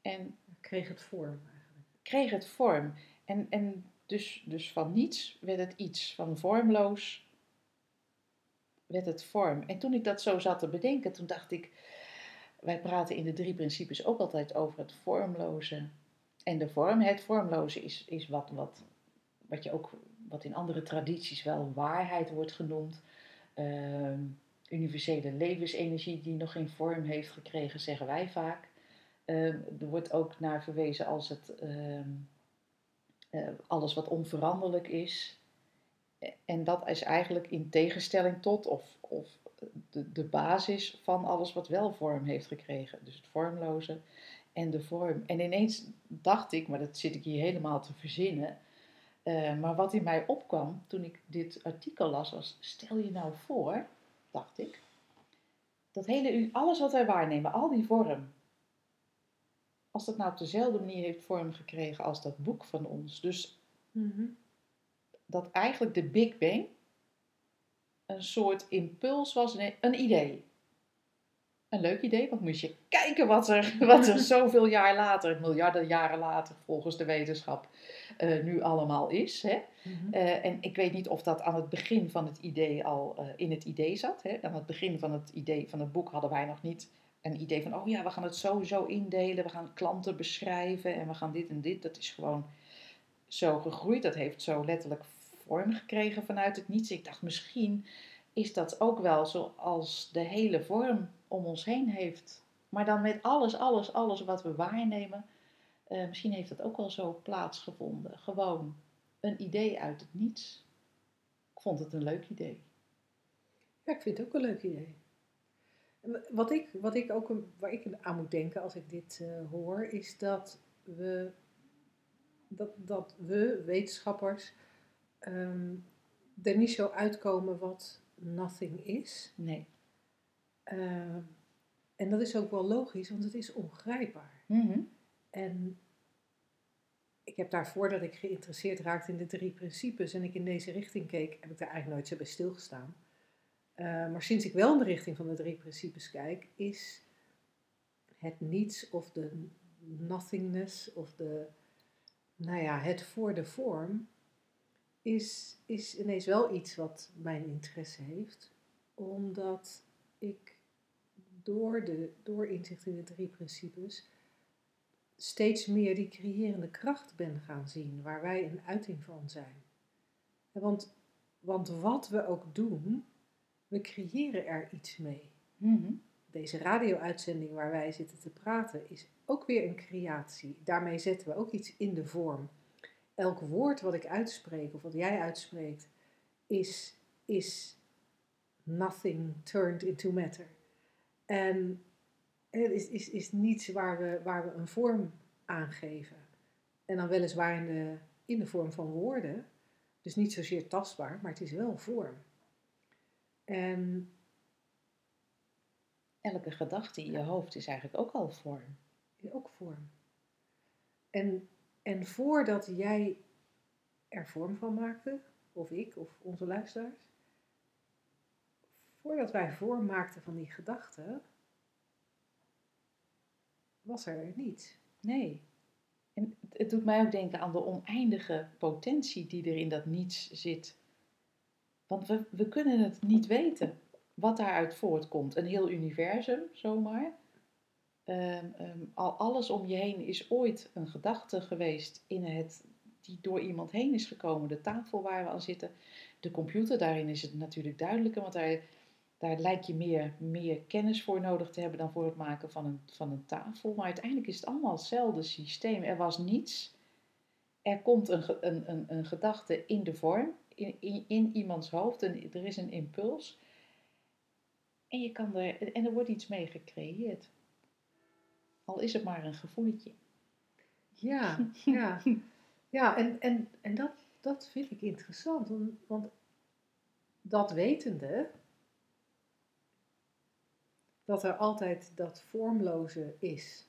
En kreeg het vorm eigenlijk. Kreeg het vorm. En, en dus, dus van niets werd het iets. Van vormloos werd het vorm. En toen ik dat zo zat te bedenken, toen dacht ik... Wij praten in de drie principes ook altijd over het vormloze en de vorm. Het vormloze is, is wat, wat, wat, je ook, wat in andere tradities wel waarheid wordt genoemd. Uh, universele levensenergie die nog geen vorm heeft gekregen, zeggen wij vaak. Uh, er wordt ook naar verwezen als het uh, uh, alles wat onveranderlijk is. En dat is eigenlijk in tegenstelling tot of, of de, de basis van alles wat wel vorm heeft gekregen. Dus het vormloze en de vorm. En ineens dacht ik, maar dat zit ik hier helemaal te verzinnen. Uh, maar wat in mij opkwam toen ik dit artikel las was: stel je nou voor dacht ik. Dat hele, alles wat wij waarnemen, al die vorm. Als dat nou op dezelfde manier heeft vorm gekregen als dat boek van ons. Dus mm-hmm. dat eigenlijk de Big Bang een soort impuls was, een idee. Een leuk idee, want moet je kijken wat er, wat er zoveel jaar later, miljarden jaren later volgens de wetenschap, eh, nu allemaal is. Hè? Mhm. Eh, en ik weet niet of dat aan het begin van het idee al eh, in het idee zat. Hè? Aan het begin van het idee van het boek hadden wij nog niet een idee van, oh ja, we gaan het sowieso indelen, we gaan klanten beschrijven en we gaan dit en dit. Dat is gewoon zo gegroeid, dat heeft zo letterlijk vorm gekregen vanuit het niets. Ik dacht, misschien is dat ook wel zoals de hele vorm om ons heen heeft. Maar dan met alles, alles, alles wat we waarnemen. eh, misschien heeft dat ook wel zo plaatsgevonden. Gewoon een idee uit het niets. Ik vond het een leuk idee. Ja, ik vind het ook een leuk idee. Wat ik, wat ik ook, waar ik aan moet denken als ik dit eh, hoor, is dat we, dat, dat we wetenschappers, ehm, er niet zo uitkomen wat nothing is. Nee. Ehm, en dat is ook wel logisch, want het is ongrijpbaar. Mhm. En ik heb daarvoor dat ik geïnteresseerd raakte in de drie principes en ik in deze richting keek, heb ik daar eigenlijk nooit zo bij stilgestaan. Eh, maar sinds ik wel in de richting van de drie principes kijk, is het niets of de nothingness of de, nou ja, het voor de vorm, is, is ineens wel iets wat mijn interesse heeft. Omdat ik door, de, door inzicht in de drie principes steeds meer die creërende kracht ben gaan zien, waar wij een uiting van zijn. Want, want wat we ook doen, we creëren er iets mee. Mhm. Deze radio-uitzending waar wij zitten te praten is ook weer een creatie. Daarmee zetten we ook iets in de vorm. Elk woord wat ik uitspreek of wat jij uitspreekt is, is nothing turned into matter. En het is, is, is niets waar we, waar we een vorm aan geven. En dan weliswaar in de, in de vorm van woorden. Dus niet zozeer tastbaar, maar het is wel vorm. En Elke gedachte in je hoofd is eigenlijk ook al vorm. is ook vorm. En, en voordat jij er vorm van maakte, of ik of onze luisteraars, voordat wij vorm maakten van die gedachten, was er niets. Nee. En het- het doet mij ook denken aan de oneindige potentie die er in dat niets zit. Want we, kunnen het niet weten wat daaruit voortkomt. Een heel universum, zomaar. Ehm, ehm, al, alles om je heen is ooit een gedachte geweest in het, die door iemand heen is gekomen. De tafel waar we aan zitten. De computer, daarin is het natuurlijk duidelijker, want daar, daar lijkt je meer, meer kennis voor nodig te hebben dan voor het maken van een, van een tafel. Maar uiteindelijk is het allemaal hetzelfde systeem. Er was niets. Er komt een, een, een, een gedachte in de vorm, in, in, in iemands hoofd. En er is een impuls. En, je kan er, en er wordt iets mee gecreëerd. Al is het maar een gevoeletje. Ja, ja. Ja, en, en, en dat, dat vind ik interessant. Want, want dat wetende, dat er altijd dat vormloze is,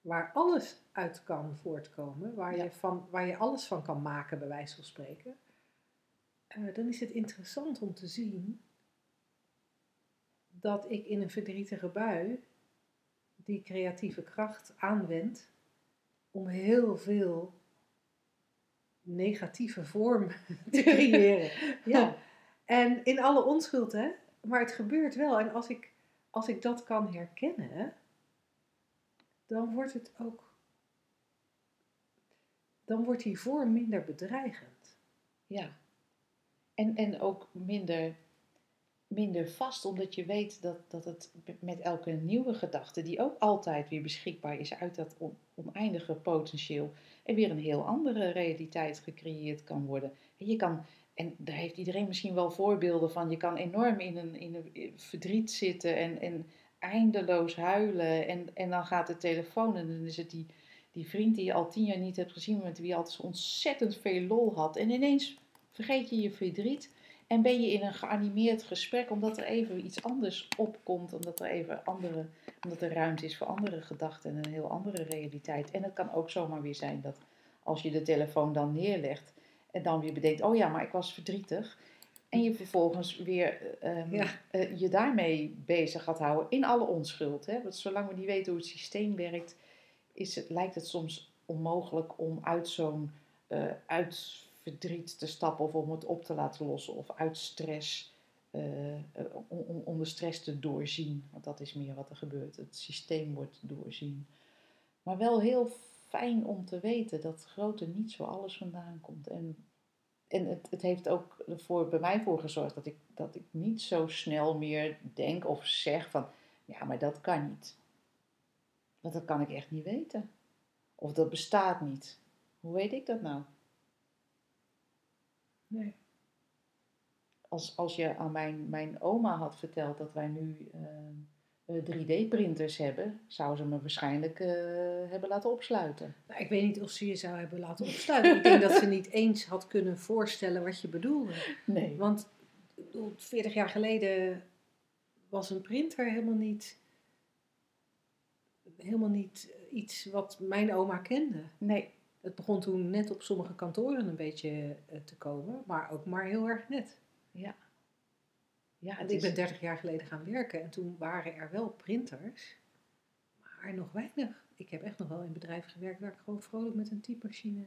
waar alles uit kan voortkomen, waar, Ja. je, van, waar je alles van kan maken, bij wijze van spreken, eh, dan is het interessant om te zien dat ik in een verdrietige bui die creatieve kracht aanwend om heel veel negatieve vorm te creëren. Ja. En in alle onschuld, hè? Maar het gebeurt wel. En als ik, als ik dat kan herkennen, dan wordt het ook. Dan wordt die vorm minder bedreigend. Ja. En, en ook minder, minder vast, omdat je weet dat, dat het met elke nieuwe gedachte, die ook altijd weer beschikbaar is uit dat on- oneindige potentieel, er weer een heel andere realiteit gecreëerd kan worden. En je kan, en daar heeft iedereen misschien wel voorbeelden van, je kan enorm in een, in een verdriet zitten en, en eindeloos huilen. En, en dan gaat de telefoon en dan is het die, die vriend die je al tien jaar niet hebt gezien, met wie je altijd zo ontzettend veel lol had. En ineens vergeet je je verdriet en ben je in een geanimeerd gesprek omdat er even iets anders opkomt, omdat er even andere, omdat er ruimte is voor andere gedachten en een heel andere realiteit. En het kan ook zomaar weer zijn dat als je de telefoon dan neerlegt en dan weer bedenkt, oh ja, maar ik was verdrietig. En je vervolgens weer ehm, Ja. eh, je daarmee bezig gaat houden in alle onschuld. Hè? Want zolang we niet weten hoe het systeem werkt, is het, lijkt het soms onmogelijk om uit zo'n eh, uit verdriet te stappen of om het op te laten lossen of uit stress, eh, eh, om, om- de stress te doorzien. Want dat is meer wat er gebeurt. Het systeem wordt doorzien. Maar wel heel fijn om te weten dat grote niet zo alles vandaan komt. En, en het, het heeft ook voor, bij mij voor gezorgd dat ik, dat ik niet zo snel meer denk of zeg van, ja, maar dat kan niet. Want dat kan ik echt niet weten. Of dat bestaat niet. Hoe weet ik dat nou? Nee. Als, als je aan mijn, mijn oma had verteld dat wij nu eh, eh, 3D-printers hebben, zou ze me waarschijnlijk eh, hebben laten opsluiten. Nou, ik weet niet of ze je zou hebben laten opsluiten. ik denk dat ze niet eens had kunnen voorstellen wat je bedoelde. Nee. Want ik bedoel, 40 jaar geleden was een printer helemaal niet, helemaal niet iets wat mijn oma kende. Nee. Het begon toen net op sommige kantoren een beetje eh, te komen, maar ook maar heel erg net. Ja. Ja, het ik is, ben 30 jaar geleden gaan werken en toen waren er wel printers, maar nog weinig. Ik heb echt nog wel in bedrijven gewerkt waar ik gewoon vrolijk met een typemachine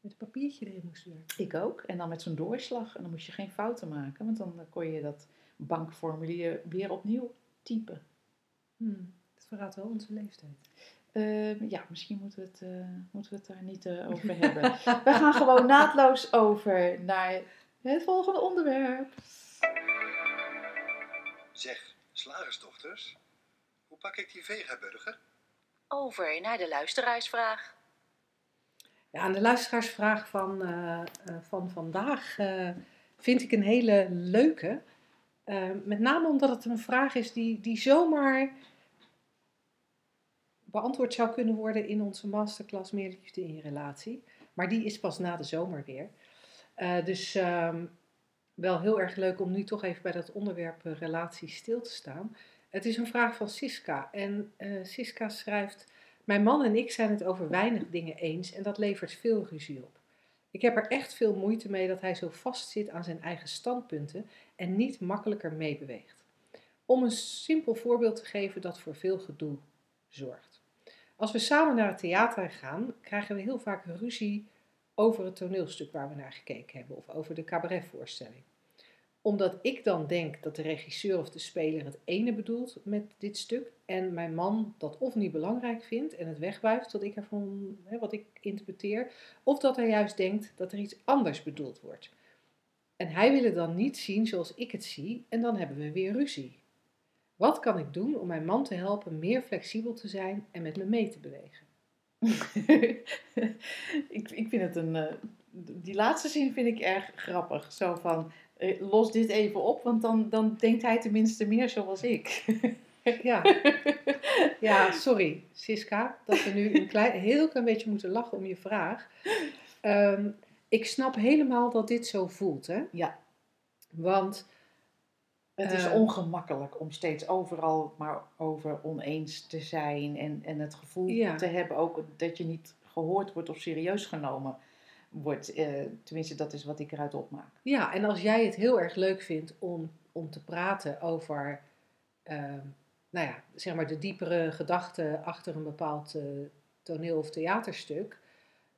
met een papiertje erin moest werken. Ik ook. En dan met zo'n doorslag. En dan moest je geen fouten maken. Want dan kon je dat bankformulier weer opnieuw typen. Hmm, dat verraadt wel onze leeftijd. Ehm, ja, misschien moeten we, het, eh, moeten we het daar niet eh, over hebben. We gaan gewoon naadloos over naar het volgende onderwerp. Zeg, slagersdochters, hoe pak ik die vegaburger? Over naar de luisteraarsvraag. Ja, en de luisteraarsvraag van, eh, eh, van vandaag eh, vind ik een hele leuke. Eh, met name omdat het een vraag is die, die zomaar beantwoord zou kunnen worden in onze masterclass Meer Liefde in je relatie. Maar die is pas na de zomer weer. Eh, dus ehm, wel heel erg leuk om nu toch even bij dat onderwerp eh, relaties stil te staan. Het is een vraag van Siska. En eh, Siska schrijft... Mijn man en ik zijn het over weinig dingen eens en dat levert veel ruzie op. Ik heb er echt veel moeite mee dat hij zo vastzit aan zijn eigen standpunten en niet makkelijker meebeweegt. Om een simpel voorbeeld te geven dat voor veel gedoe zorgt. Als we samen naar het theater gaan, krijgen we heel vaak ruzie over het toneelstuk waar we naar gekeken hebben of over de cabaretvoorstelling omdat ik dan denk dat de regisseur of de speler het ene bedoelt met dit stuk en mijn man dat of niet belangrijk vindt en het wegwuift wat ik ervan, hè, wat ik interpreteer, of dat hij juist denkt dat er iets anders bedoeld wordt. En hij wil het dan niet zien zoals ik het zie en dan hebben we weer ruzie. Wat kan ik doen om mijn man te helpen meer flexibel te zijn en met me mee te bewegen? ik, ik vind het een. eh, die laatste zin vind ik erg grappig. Zo van. eh, los dit even op, want dan, dan denkt hij tenminste meer zoals ik. Ja, ja sorry Siska, dat we nu een klein, heel klein beetje moeten lachen om je vraag. Ehm, ik snap helemaal dat dit zo voelt, hè? Ja. Want Het is Eh. ongemakkelijk om steeds overal maar over oneens te zijn. En, en het gevoel Ja. te hebben ook dat je niet gehoord wordt of serieus genomen wordt. Eh, tenminste, dat is wat ik eruit opmaak. Ja, en als jij het heel erg leuk vindt om, om te praten over, ehm, nou ja, zeg maar de diepere gedachten achter een bepaald eh, toneel- of theaterstuk,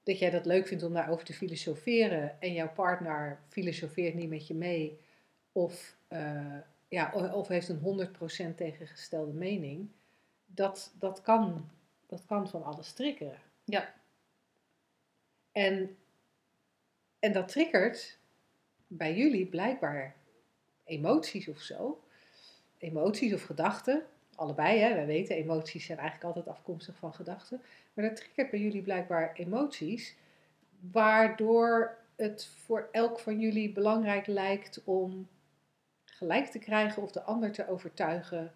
dat jij dat leuk vindt om daarover te filosoferen en jouw partner filosofeert niet met je mee, of, ja, of heeft een 100% tegengestelde mening, dat, dat, kan, dat kan van alles triggeren. Ja. En, en dat triggert bij jullie blijkbaar emoties of zo. Emoties of gedachten. Allebei, hè. wij weten, emoties zijn eigenlijk altijd afkomstig van gedachten. Maar dat triggert bij jullie blijkbaar emoties, waardoor het voor elk van jullie belangrijk lijkt om gelijk te krijgen of de ander te overtuigen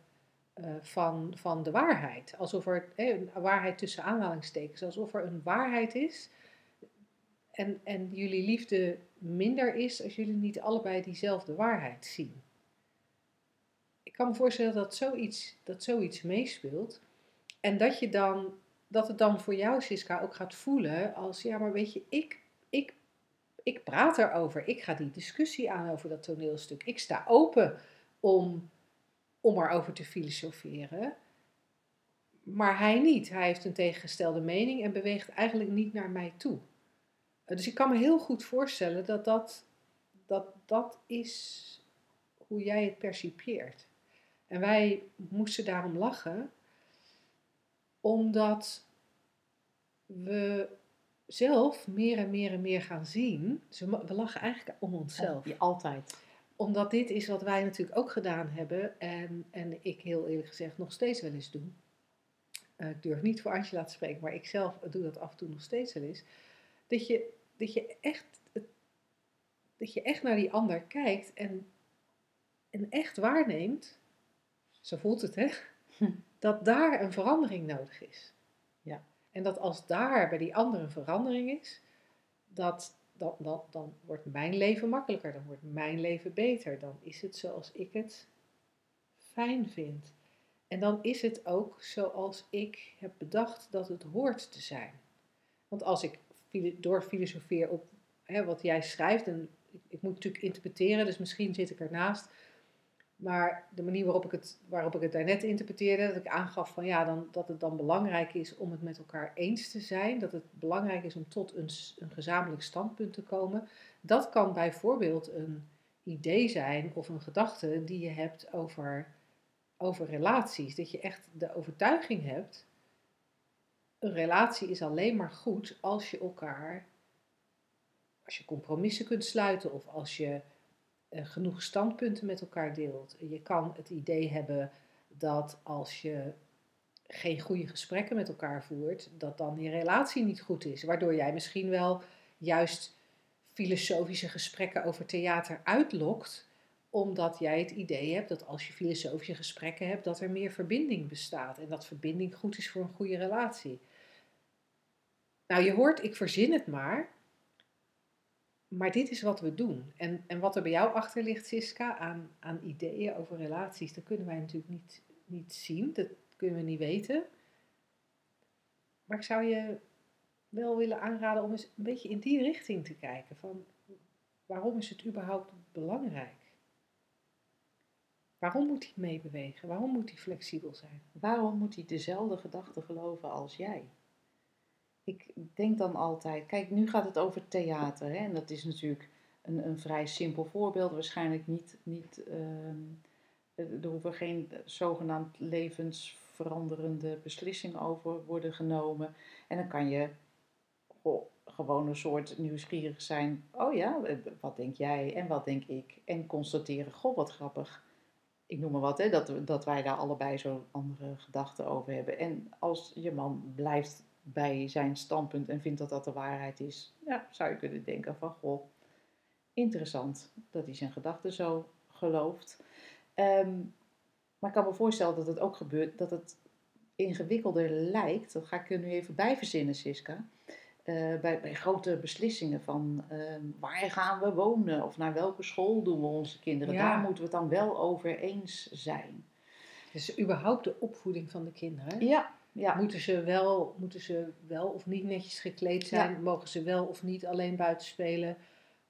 eh, van, van de waarheid. Alsof er eh, een waarheid tussen aanhalingstekens, alsof er een waarheid is en, en jullie liefde minder is als jullie niet allebei diezelfde waarheid zien. Ik kan me voorstellen dat zoiets, dat zoiets meespeelt. En dat, je dan, dat het dan voor jou, Siska, ook gaat voelen als, ja, maar weet je, ik, ik, praat erover. Ik ga die discussie aan over dat toneelstuk. Ik sta open om, om erover te filosoferen. Maar hij niet. Hij heeft een tegengestelde mening en beweegt eigenlijk niet naar mij toe. Eh, Dus ik kan me heel goed voorstellen dat dat, dat, dat is hoe jij het percipieert. En wij moesten daarom lachen, omdat we zelf meer en meer en meer gaan zien. We, lachen eigenlijk om onszelf. Ja, altijd. Omdat dit is wat wij natuurlijk ook gedaan hebben en, en ik heel eerlijk gezegd nog steeds wel eens doe. Eh, ik durf niet voor Angela te spreken, maar ik zelf doe dat af en toe nog steeds wel eens. Dat je, dat je, echt, dat je echt naar die ander kijkt en, en echt waarneemt, zo voelt het hè, Hm. dat daar een verandering nodig is. En dat als daar bij die ander een verandering is, dat, dat, dat, dan wordt mijn leven makkelijker, dan wordt mijn leven beter, dan is het zoals ik het fijn vind. En dan is het ook zoals ik heb bedacht dat het hoort te zijn. Want als ik filo- doorfilosofeer op hè, wat jij schrijft, en ik moet natuurlijk interpreteren, dus misschien zit ik ernaast. Maar de manier waarop ik het, waarop ik het daarnet interpreteerde, dat ik aangaf van ja, dan, dat het dan belangrijk is om het met elkaar eens te zijn, dat het belangrijk is om tot een, een gezamenlijk standpunt te komen. Dat kan bijvoorbeeld een idee zijn of een gedachte die je hebt over, over relaties. Dat je echt de overtuiging hebt, een relatie is alleen maar goed als je elkaar, als je compromissen kunt sluiten of als je genoeg standpunten met elkaar deelt. Je kan het idee hebben dat als je geen goede gesprekken met elkaar voert, dat dan die relatie niet goed is. Waardoor jij misschien wel juist filosofische gesprekken over theater uitlokt, omdat jij het idee hebt dat als je filosofische gesprekken hebt, dat er meer verbinding bestaat en dat verbinding goed is voor een goede relatie. Nou, je hoort, ik verzin het maar, maar dit is wat we doen. En, en wat er bij jou achter ligt, Siska, aan, aan ideeën over relaties, dat kunnen wij natuurlijk niet, niet zien, dat kunnen we niet weten. Maar ik zou je wel willen aanraden om eens een beetje in die richting te kijken. Van waarom is het überhaupt belangrijk? Waarom moet hij meebewegen? Waarom moet hij flexibel zijn? Waarom moet hij dezelfde gedachten geloven als jij? Ik denk dan altijd, kijk, nu gaat het over theater. Hè? En dat is natuurlijk een, een vrij simpel voorbeeld. Waarschijnlijk niet, niet ehm, er hoeven geen zogenaamd levensveranderende beslissingen over worden genomen. En dan kan je gewoon een soort nieuwsgierig zijn. Oh ja, eh, wat denk jij en wat denk ik? En constateren, goh, wat grappig. Ik noem maar wat, hè, dat, dat wij daar allebei zo'n andere gedachten over hebben. En als je man blijft bij zijn standpunt en vindt dat dat de waarheid is, ja, zou je kunnen denken van, goh, interessant dat hij zijn gedachten zo gelooft. Ehm, maar ik kan me voorstellen dat het ook gebeurt, dat het ingewikkelder lijkt. Dat ga ik er nu even bij verzinnen, Siska. Eh, bij, bij grote beslissingen van ehm, waar gaan we wonen of naar welke school doen we onze kinderen. Ja. Daar moeten we het dan wel over eens zijn. Dus überhaupt de opvoeding van de kinderen. Ja, ja. Moeten, ze wel, moeten ze wel of niet netjes gekleed zijn? Mogen ze wel of niet alleen buiten spelen?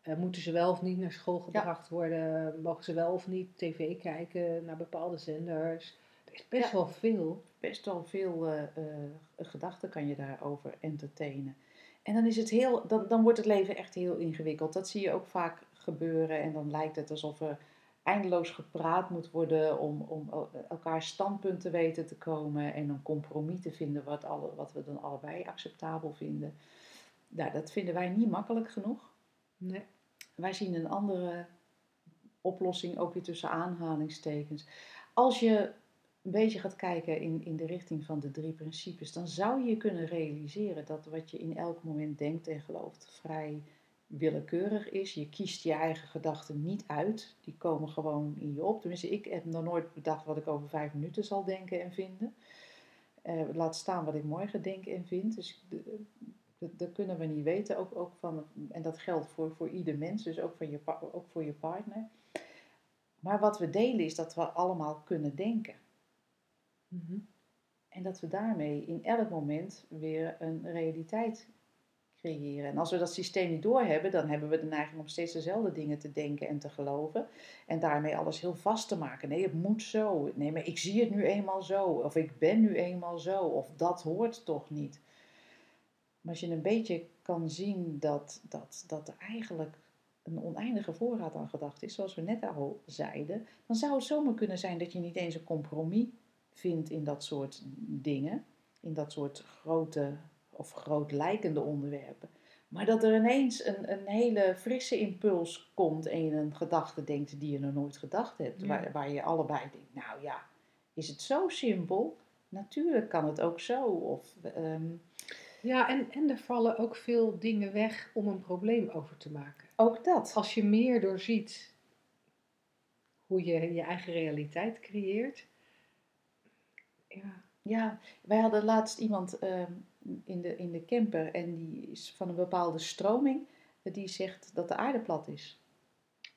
Eh, moeten ze wel of niet naar school gebracht worden? Mogen ze wel of niet tv kijken naar bepaalde zenders? Er is best wel veel. best wel veel eh, eh, gedachten kan je daarover entertainen. En dan, is het heel, dan, dan wordt het leven echt heel ingewikkeld. Dat zie je ook vaak gebeuren. En dan lijkt het alsof er eindeloos gepraat moet worden om, om el- elkaar standpunt te weten te komen. En een compromis te vinden wat, alle, wat we dan allebei acceptabel vinden. Nou, dat vinden wij niet makkelijk genoeg. Nee. Wij zien een andere oplossing, ook weer tussen aanhalingstekens. Als je een beetje gaat kijken in, in de richting van de drie principes, dan zou je kunnen realiseren dat wat je in elk moment denkt en gelooft vrij willekeurig is. Je kiest je eigen gedachten niet uit, die komen gewoon in je op. Tenminste, ik heb nog nooit bedacht wat ik over vijf minuten zal denken en vinden. Eh, laat staan wat ik morgen denk en vind. Dus dat, kunnen we niet weten. Ook, ook van, en dat geldt voor, voor ieder mens, dus ook, van je, ook voor je partner. Maar wat we delen is dat we allemaal kunnen denken. Mhm. En dat we daarmee in elk moment weer een realiteit En als we dat systeem niet doorhebben, dan hebben we de neiging om steeds dezelfde dingen te denken en te geloven. En daarmee alles heel vast te maken. Nee, het moet zo. Nee, maar ik zie het nu eenmaal zo. Of ik ben nu eenmaal zo. Of dat hoort toch niet. Maar als je een beetje kan zien dat, dat, dat er eigenlijk een oneindige voorraad aan gedachten is, zoals we net al zeiden, dan zou het zomaar kunnen zijn dat je niet eens een compromis vindt in dat soort dingen, in dat soort grote of groot lijkende onderwerpen. Maar dat er ineens een, een hele frisse impuls komt en je een gedachte denkt die je nog nooit gedacht hebt. Ja. Waar, waar je allebei denkt, nou ja, is het zo simpel? Natuurlijk kan het ook zo. Of, ehm, Ja, en, en er vallen ook veel dingen weg om een probleem over te maken. ook dat. Als je meer doorziet hoe je je eigen realiteit creëert. Ja, Ja, wij hadden laatst iemand ehm, in, de, in de camper en die is van een bepaalde stroming. eh, Die zegt dat de aarde plat is.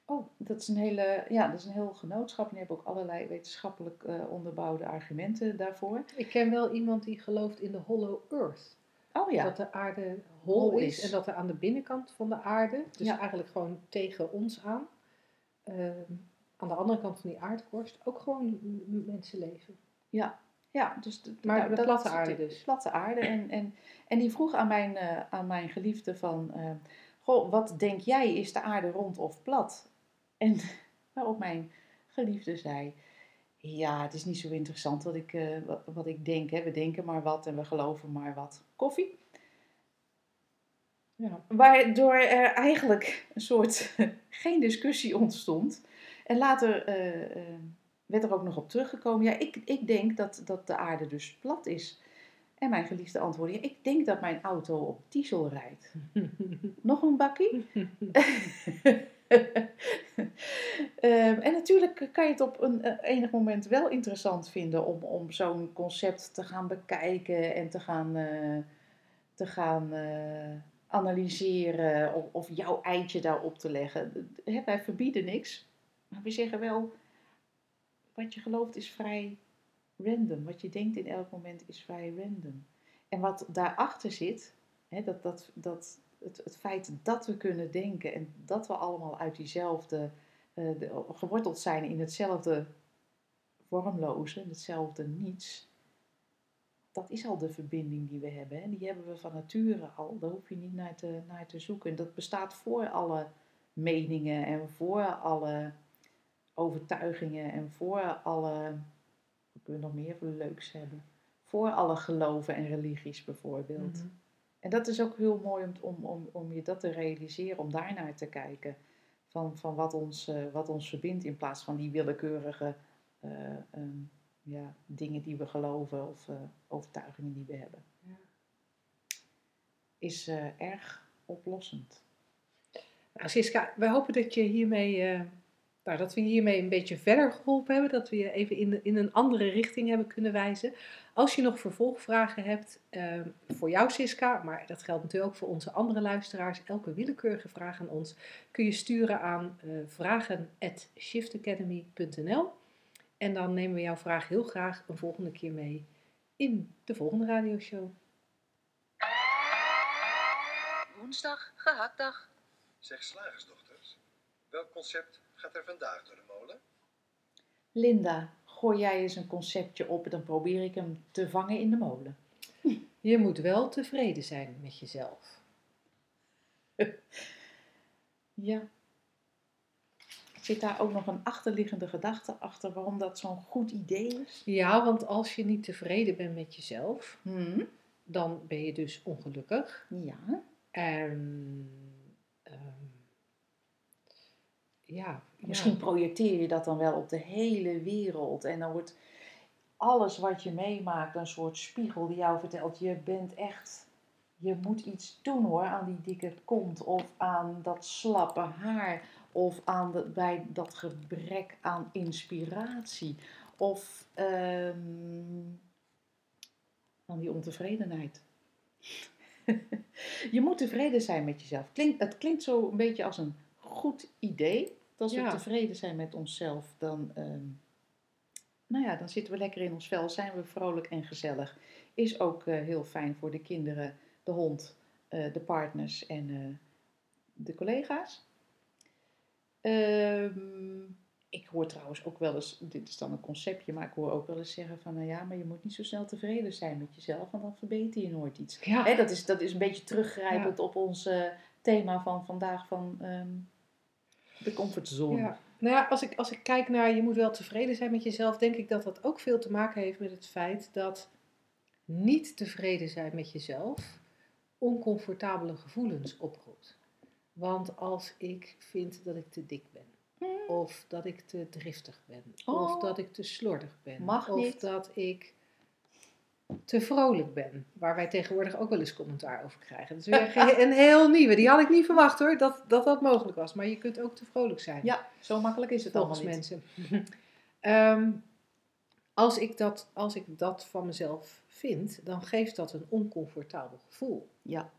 Oh, dat is een hele, ja, dat is een heel genootschap. En die hebben ook allerlei wetenschappelijk eh, onderbouwde argumenten daarvoor. ik ken wel iemand die gelooft in de hollow earth. Oh ja, Dat de aarde hol is, is. en dat er aan de binnenkant van de aarde, dus Ja. eigenlijk gewoon tegen ons aan, ehm, aan de andere kant van die aardkorst, ook gewoon mensen leven. ja, dus de, Maar nou, de dat- platte aarde de dus. Platte aarde. En, en, en die vroeg aan mijn, eh, aan mijn geliefde van, eh, goh, wat denk jij, is de aarde rond of plat? En waarop mijn geliefde zei, ja, het is niet zo interessant wat ik, eh, wat, wat ik denk. Hè. We denken maar wat en we geloven maar wat. Koffie? Ja. Waardoor er eigenlijk een soort geen discussie ontstond. En later werd er ook nog op teruggekomen. Ja, ik, ik denk dat, dat de aarde dus plat is. En mijn geliefde antwoordde, ja, ik denk dat mijn auto op diesel rijdt. Nog een bakkie? Ehm, en natuurlijk kan je het op een eh, enig moment wel interessant vinden om, om zo'n concept te gaan bekijken en te gaan, eh, te gaan eh, analyseren of, of jouw eitje daarop te leggen. Hè, wij verbieden niks, maar we zeggen wel, wat je gelooft is vrij random. Wat je denkt in elk moment is vrij random. En wat daarachter zit, hè, dat, dat, dat, het, het feit dat we kunnen denken en dat we allemaal uit diezelfde, de- geworteld zijn in hetzelfde vormloze, in hetzelfde niets, dat is al de verbinding die we hebben. Hè. Die hebben we van nature al, daar hoef je niet naar te, naar te zoeken. En dat bestaat voor alle meningen en voor alle overtuigingen en voor alle, wat kunnen we nog meer leuks hebben? Voor alle geloven en religies bijvoorbeeld. Mhm. En dat is ook heel mooi om, om, om, om je dat te realiseren, om daarnaar te kijken. Van, van wat, ons, eh, wat ons verbindt in plaats van die willekeurige eh, ehm, ja, dingen die we geloven of eh, overtuigingen die we hebben. Ja. Is erg oplossend. Nou, Siska, wij hopen dat, je hiermee, nou, dat we hiermee een beetje verder geholpen hebben. Dat we je even in, in een andere richting hebben kunnen wijzen. Als je nog vervolgvragen hebt eh, voor jou, Siska, maar dat geldt natuurlijk ook voor onze andere luisteraars. Elke willekeurige vraag aan ons kun je sturen aan eh vragen.shiftacademy.nl. En dan nemen we jouw vraag heel graag een volgende keer mee in de volgende radioshow. Woensdag, gehaktdag. Zeg slagersdochters, welk concept gaat er vandaag door de molen? Linda, gooi jij eens een conceptje op en dan probeer ik hem te vangen in de molen. Je moet wel tevreden zijn met jezelf. Ja. Zit daar ook nog een achterliggende gedachte achter waarom dat zo'n goed idee is? Ja, want als je niet tevreden bent met jezelf, Hm? dan ben je dus ongelukkig. Ja. En ja, Misschien projecteer je dat dan wel op de hele wereld. En dan wordt alles wat je meemaakt een soort spiegel die jou vertelt: je bent echt, je moet iets doen hoor aan die dikke kont, of aan dat slappe haar, of aan de, bij dat gebrek aan inspiratie, of ehm, aan die ontevredenheid. je moet tevreden zijn met jezelf. Klink, het klinkt zo een beetje als een goed idee. Als we Ja. tevreden zijn met onszelf, dan, ehm, nou ja, dan zitten we lekker in ons vel, zijn we vrolijk en gezellig. Is ook eh, heel fijn voor de kinderen, de hond eh, de partners en eh, de collega's. Ehm, ik hoor trouwens ook wel eens, dit is dan een conceptje, maar ik hoor ook wel eens zeggen van, nou ja, maar je moet niet zo snel tevreden zijn met jezelf, want dan verbeter je nooit iets. Ja. Hè, dat, is, dat is een beetje teruggrijpend op ons thema van vandaag van ehm, de comfortzone. Ja. Nou ja, als ik, als ik kijk naar je moet wel tevreden zijn met jezelf, denk ik dat dat ook veel te maken heeft met het feit dat niet tevreden zijn met jezelf oncomfortabele gevoelens oproept. Want als ik vind dat ik te dik ben, of dat ik te driftig ben, of Oh. dat ik te slordig ben, of niet. dat ik te vrolijk ben, waar wij tegenwoordig ook wel eens commentaar over krijgen. Dat is weer een heel nieuwe, die had ik niet verwacht hoor, dat dat, dat mogelijk was. Maar je kunt ook te vrolijk zijn Ja, zo makkelijk is het volgens allemaal niet. mensen. Ehm, als, ik dat, als ik dat van mezelf vind, dan geeft dat een oncomfortabel gevoel. Ja,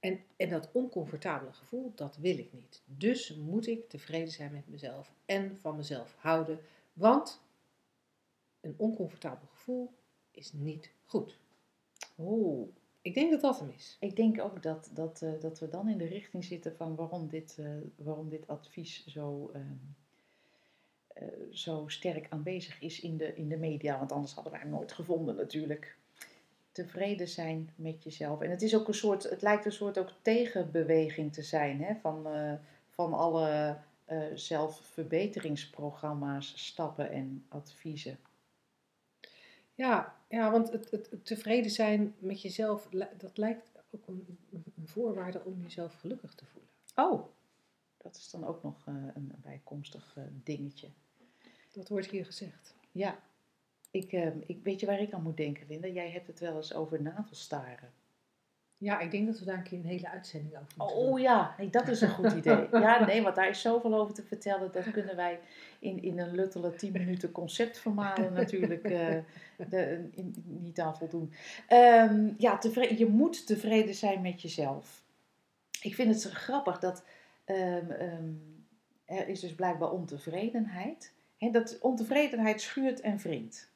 En, en dat oncomfortabele gevoel, dat wil ik niet. Dus moet ik tevreden zijn met mezelf en van mezelf houden. Want een oncomfortabel gevoel is niet goed. oh. Ik denk dat dat hem is. Ik denk ook dat, dat, eh, dat we dan in de richting zitten van waarom dit, eh, waarom dit advies zo, ehm, eh, zo sterk aanwezig is in de, in de media. Want anders hadden wij hem nooit gevonden natuurlijk. Tevreden zijn met jezelf. En het is ook een soort, het lijkt een soort ook tegenbeweging te zijn hè, van, van alle zelfverbeteringsprogramma's, stappen en adviezen. Ja, ja want het, het, het tevreden zijn met jezelf, dat lijkt ook een, een voorwaarde om jezelf gelukkig te voelen. Oh, dat is dan ook nog eh, een bijkomstig eh, dingetje. Dat wordt hier gezegd. Ja, ik, ehm, ik, weet je waar ik aan moet denken, Linda? Jij hebt het wel eens over navelstaren. Ja, ik denk dat we daar een keer een hele uitzending over moeten Oh doen. ja, nee, dat is een goed idee. Ja, nee, want daar is zoveel over te vertellen. Dat kunnen wij in, in een luttele 10 minuten concept vermalen natuurlijk eh, de, in- niet aan voldoen. Ehm, ja, tevre- je moet tevreden zijn met jezelf. Ik vind het zo grappig dat ehm, ehm, er is dus blijkbaar ontevredenheid. Hè, dat ontevredenheid schuurt en wringt.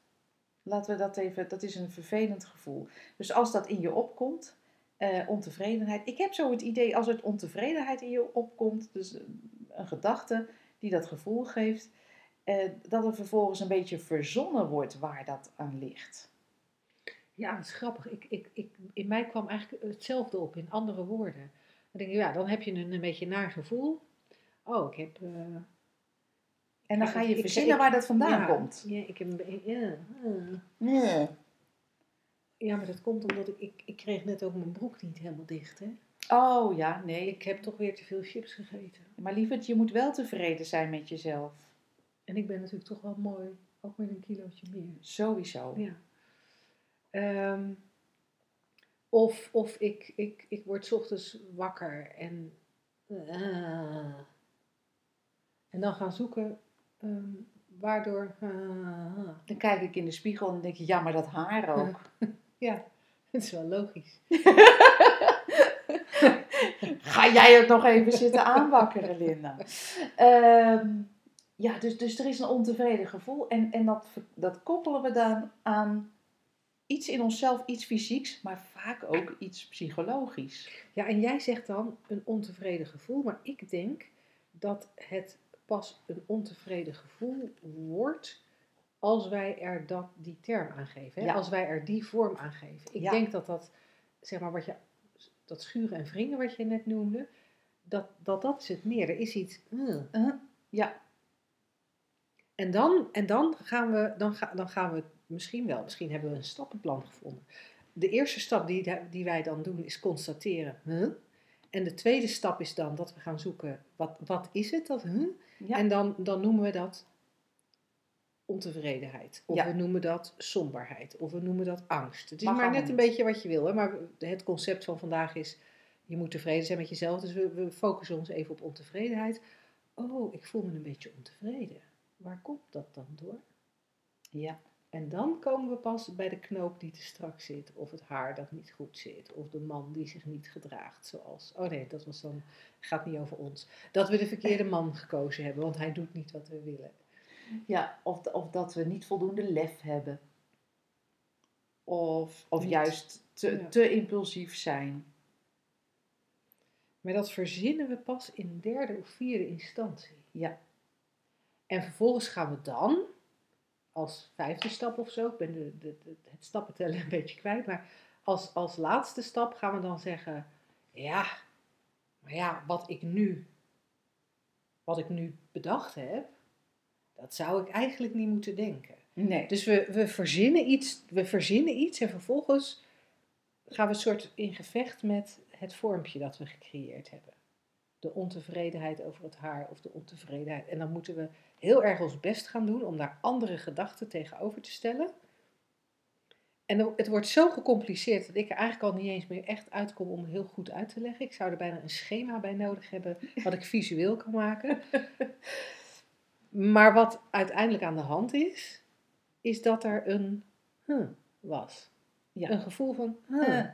Laten we dat even, dat is een vervelend gevoel. Dus als dat in je opkomt, eh, ontevredenheid. Ik heb zo het idee als het ontevredenheid in je opkomt, dus eh, een gedachte die dat gevoel geeft, eh, dat er vervolgens een beetje verzonnen wordt waar dat aan ligt. Ja, dat is grappig. Ik, ik, ik, in mij kwam eigenlijk hetzelfde op in andere woorden. Dan denk ik, ja, dan heb je een, een beetje naar gevoel. Oh, ik heb... eh, En dan ga je ik- verzinnen ik- waar dat vandaan ja, komt. Ja, ik heb ja, ah. Nee. Ja, maar dat komt omdat ik, ik... Ik kreeg net ook mijn broek niet helemaal dicht, hè. Oh ja, nee. Ik heb toch weer te veel chips gegeten. Maar lieverd, je moet wel tevreden zijn met jezelf. En ik ben natuurlijk toch wel mooi. Ook met een kilootje meer. Sowieso. Ja. Ehm, of of ik, ik, ik word 's ochtends wakker en. ah. en dan gaan zoeken ehm, waardoor. Dan kijk ik in de spiegel en denk ik, ja, maar dat haar ook. ja, dat is wel logisch. Ga jij het nog even zitten aanwakkeren, Linda? Ehm, ja, dus, dus er is een ontevreden gevoel. En, en dat, dat koppelen we dan aan iets in onszelf, iets fysieks, maar vaak ook iets psychologisch. Ja, en jij zegt dan een ontevreden gevoel, maar ik denk dat het pas een ontevreden gevoel wordt als wij er dat, die term aan geven. Hè? Ja. Als wij er die vorm aan geven. Ik Ja. denk dat dat, zeg maar, wat je, dat schuren en wringen wat je net noemde, dat dat, dat is het meer. Er is iets. hmm. Uh, ja, En dan, en dan, gaan we, dan, ga, dan gaan we misschien wel, misschien hebben we een stappenplan gevonden. De eerste stap die, die wij dan doen is constateren. Huh? En de tweede stap is dan dat we gaan zoeken, wat, wat is het dat? Huh? ja. En dan, dan noemen we dat ontevredenheid. Of Ja. we noemen dat somberheid. Of we noemen dat angst. Het is Mag maar net een beetje wat je wil. Hè? Maar het concept van vandaag is, je moet tevreden zijn met jezelf. Dus we, we focussen ons even op ontevredenheid. Oh, ik voel me een beetje ontevreden. Waar komt dat dan door? ja. En dan komen we pas bij de knoop die te strak zit, of het haar dat niet goed zit, of de man die zich niet gedraagt zoals. Oh nee, dat was dan, gaat niet over ons. Dat we de verkeerde man gekozen hebben, want hij doet niet wat we willen. Ja of, of dat we niet voldoende lef hebben. Of, of Niet. juist te, Ja. te impulsief zijn. Maar dat verzinnen we pas in derde of vierde instantie. Ja. En vervolgens gaan we dan, als vijfde stap of zo, ik ben de, de, de- het stappentellen een beetje kwijt, maar als, als laatste stap gaan we dan zeggen, ja, maar ja, wat ik nu, wat ik nu bedacht heb, dat zou ik eigenlijk niet moeten denken. Nee. Dus we, we, verzinnen iets, we verzinnen iets en vervolgens gaan we een soort in gevecht met het vormpje dat we gecreëerd hebben. De ontevredenheid over het haar of de ontevredenheid. En dan moeten we heel erg ons best gaan doen om daar andere gedachten tegenover te stellen. En het wordt zo gecompliceerd dat ik er eigenlijk al niet eens meer echt uitkom om heel goed uit te leggen. Ik zou er bijna een schema bij nodig hebben wat ik visueel kan maken. Maar wat uiteindelijk aan de hand is, is dat er een huh was. Ja. Een gevoel van huh.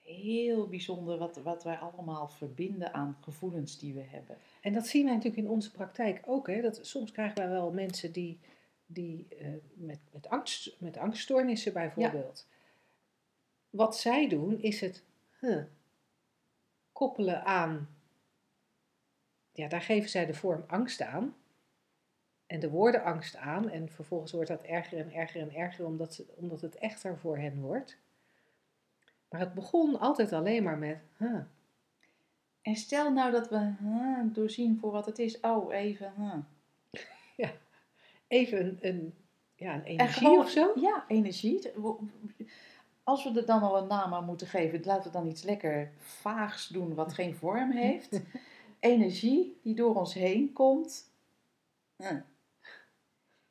Heel bijzonder wat, wat wij allemaal verbinden aan gevoelens die we hebben. En dat zien wij natuurlijk in onze praktijk ook. Hè? Dat, soms krijgen wij wel mensen die, die eh, met, met, angst, met angststoornissen bijvoorbeeld. Wat zij doen is het huh, koppelen aan. Ja, daar geven zij de vorm angst aan. En de woorden angst aan. En vervolgens wordt dat erger en erger en erger omdat, ze, omdat het echter voor hen wordt. Maar het begon altijd alleen maar met huh. En stel nou dat we huh, doorzien voor wat het is. Oh, even. huh. even een, een, ja, een En energie gewoon- of zo. Ja, energie. Als we er dan al een naam aan moeten geven, laten we dan iets lekker vaags doen wat geen vorm heeft. energie die door ons heen komt.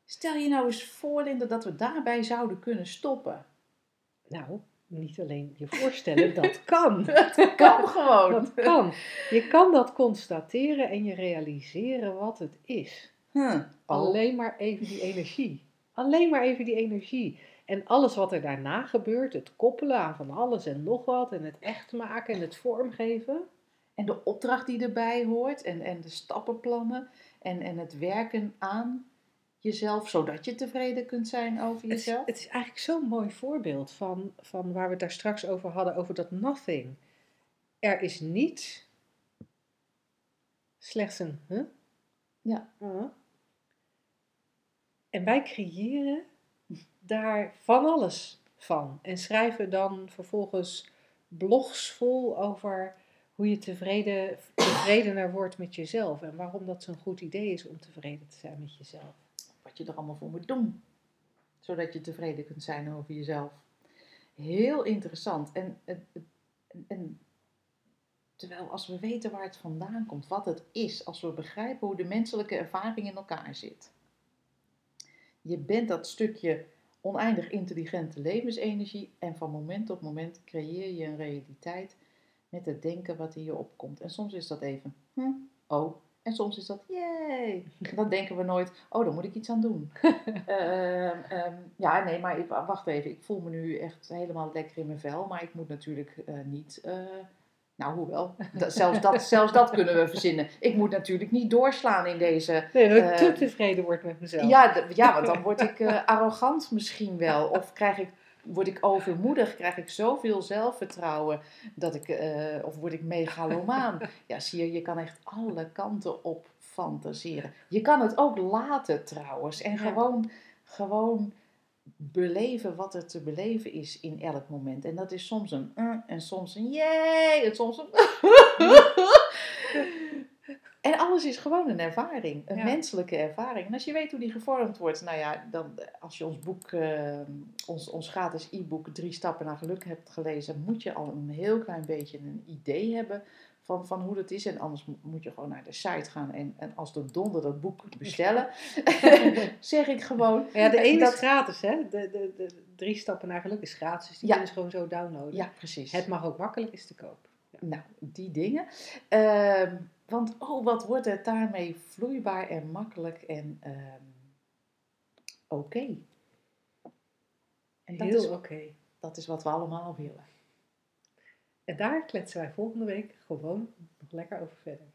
Stel je nou eens voor, Linda, dat we daarbij zouden kunnen stoppen. Nou, niet alleen je voorstellen, dat kan. Dat kan gewoon. Dat kan. Je kan dat constateren en je realiseren wat het is. Alleen maar even die energie. Alleen maar even die energie. En alles wat er daarna gebeurt, het koppelen aan van alles en nog wat, en het echt maken en het vormgeven. En de opdracht die erbij hoort en, en de stappenplannen en, en het werken aan jezelf, zodat je tevreden kunt zijn over jezelf. het is eigenlijk zo'n mooi voorbeeld van, van waar we het daar straks over hadden, over dat nothing. Er is niets, slechts een huh? Ja. Uh. En wij creëren daar van alles van. En schrijven dan vervolgens blogs vol over hoe je tevreden, tevredener wordt met jezelf. En waarom dat zo'n goed idee is om tevreden te zijn met jezelf. Wat je er allemaal voor moet doen, zodat je tevreden kunt zijn over jezelf. Heel interessant. En, en, en- terwijl als we weten waar het vandaan komt, wat het is, als we begrijpen hoe de menselijke ervaring in elkaar zit. Je bent dat stukje oneindig intelligente levensenergie en van moment tot moment creëer je een realiteit met het denken wat in je opkomt. En soms is dat even, hm, oh, en soms is dat. En dan denken we nooit, oh, daar moet ik iets aan doen. Ehm, ehm, ja, nee, maar ik- wacht even, ik voel me nu echt helemaal lekker in mijn vel, maar ik moet natuurlijk eh, niet... eh, nou, hoewel, dat, zelfs, dat, zelfs dat kunnen we verzinnen. Ik moet natuurlijk niet doorslaan in deze Nee, dat ik te tevreden word met mezelf. ja, ja, want dan word ik eh, arrogant misschien wel. Of krijg ik, word ik overmoedig, krijg ik zoveel zelfvertrouwen dat ik, eh, of word ik megalomaan. Ja, zie je, je kan echt alle kanten op fantaseren. Je kan het ook laten trouwens. En Ja. gewoon, gewoon beleven wat er te beleven is in elk moment. En dat is soms een uh, en soms een jee en soms een... En alles is gewoon een ervaring, een Ja. menselijke ervaring. En als je weet hoe die gevormd wordt, nou ja, dan als je ons boek, eh, ons, ons gratis e-book Drie Stappen naar Geluk hebt gelezen, moet je al een heel klein beetje een idee hebben van, van hoe dat is. En anders mo- moet je gewoon naar de site gaan en, en als de donder dat boek bestellen, zeg ik gewoon. Ja, de ene Dat- is gratis, hè? De, de, de drie stappen naar geluk is gratis. Dus die Ja. kunnen ze gewoon zo downloaden. Ja, precies. Het mag ook makkelijk is te koop. Nou, die dingen. Ehm, want, oh, wat wordt het daarmee vloeibaar en makkelijk en ehm, oké. En dat Heel is, oké. dat is wat we allemaal willen. En daar kletsen wij volgende week gewoon nog lekker over verder.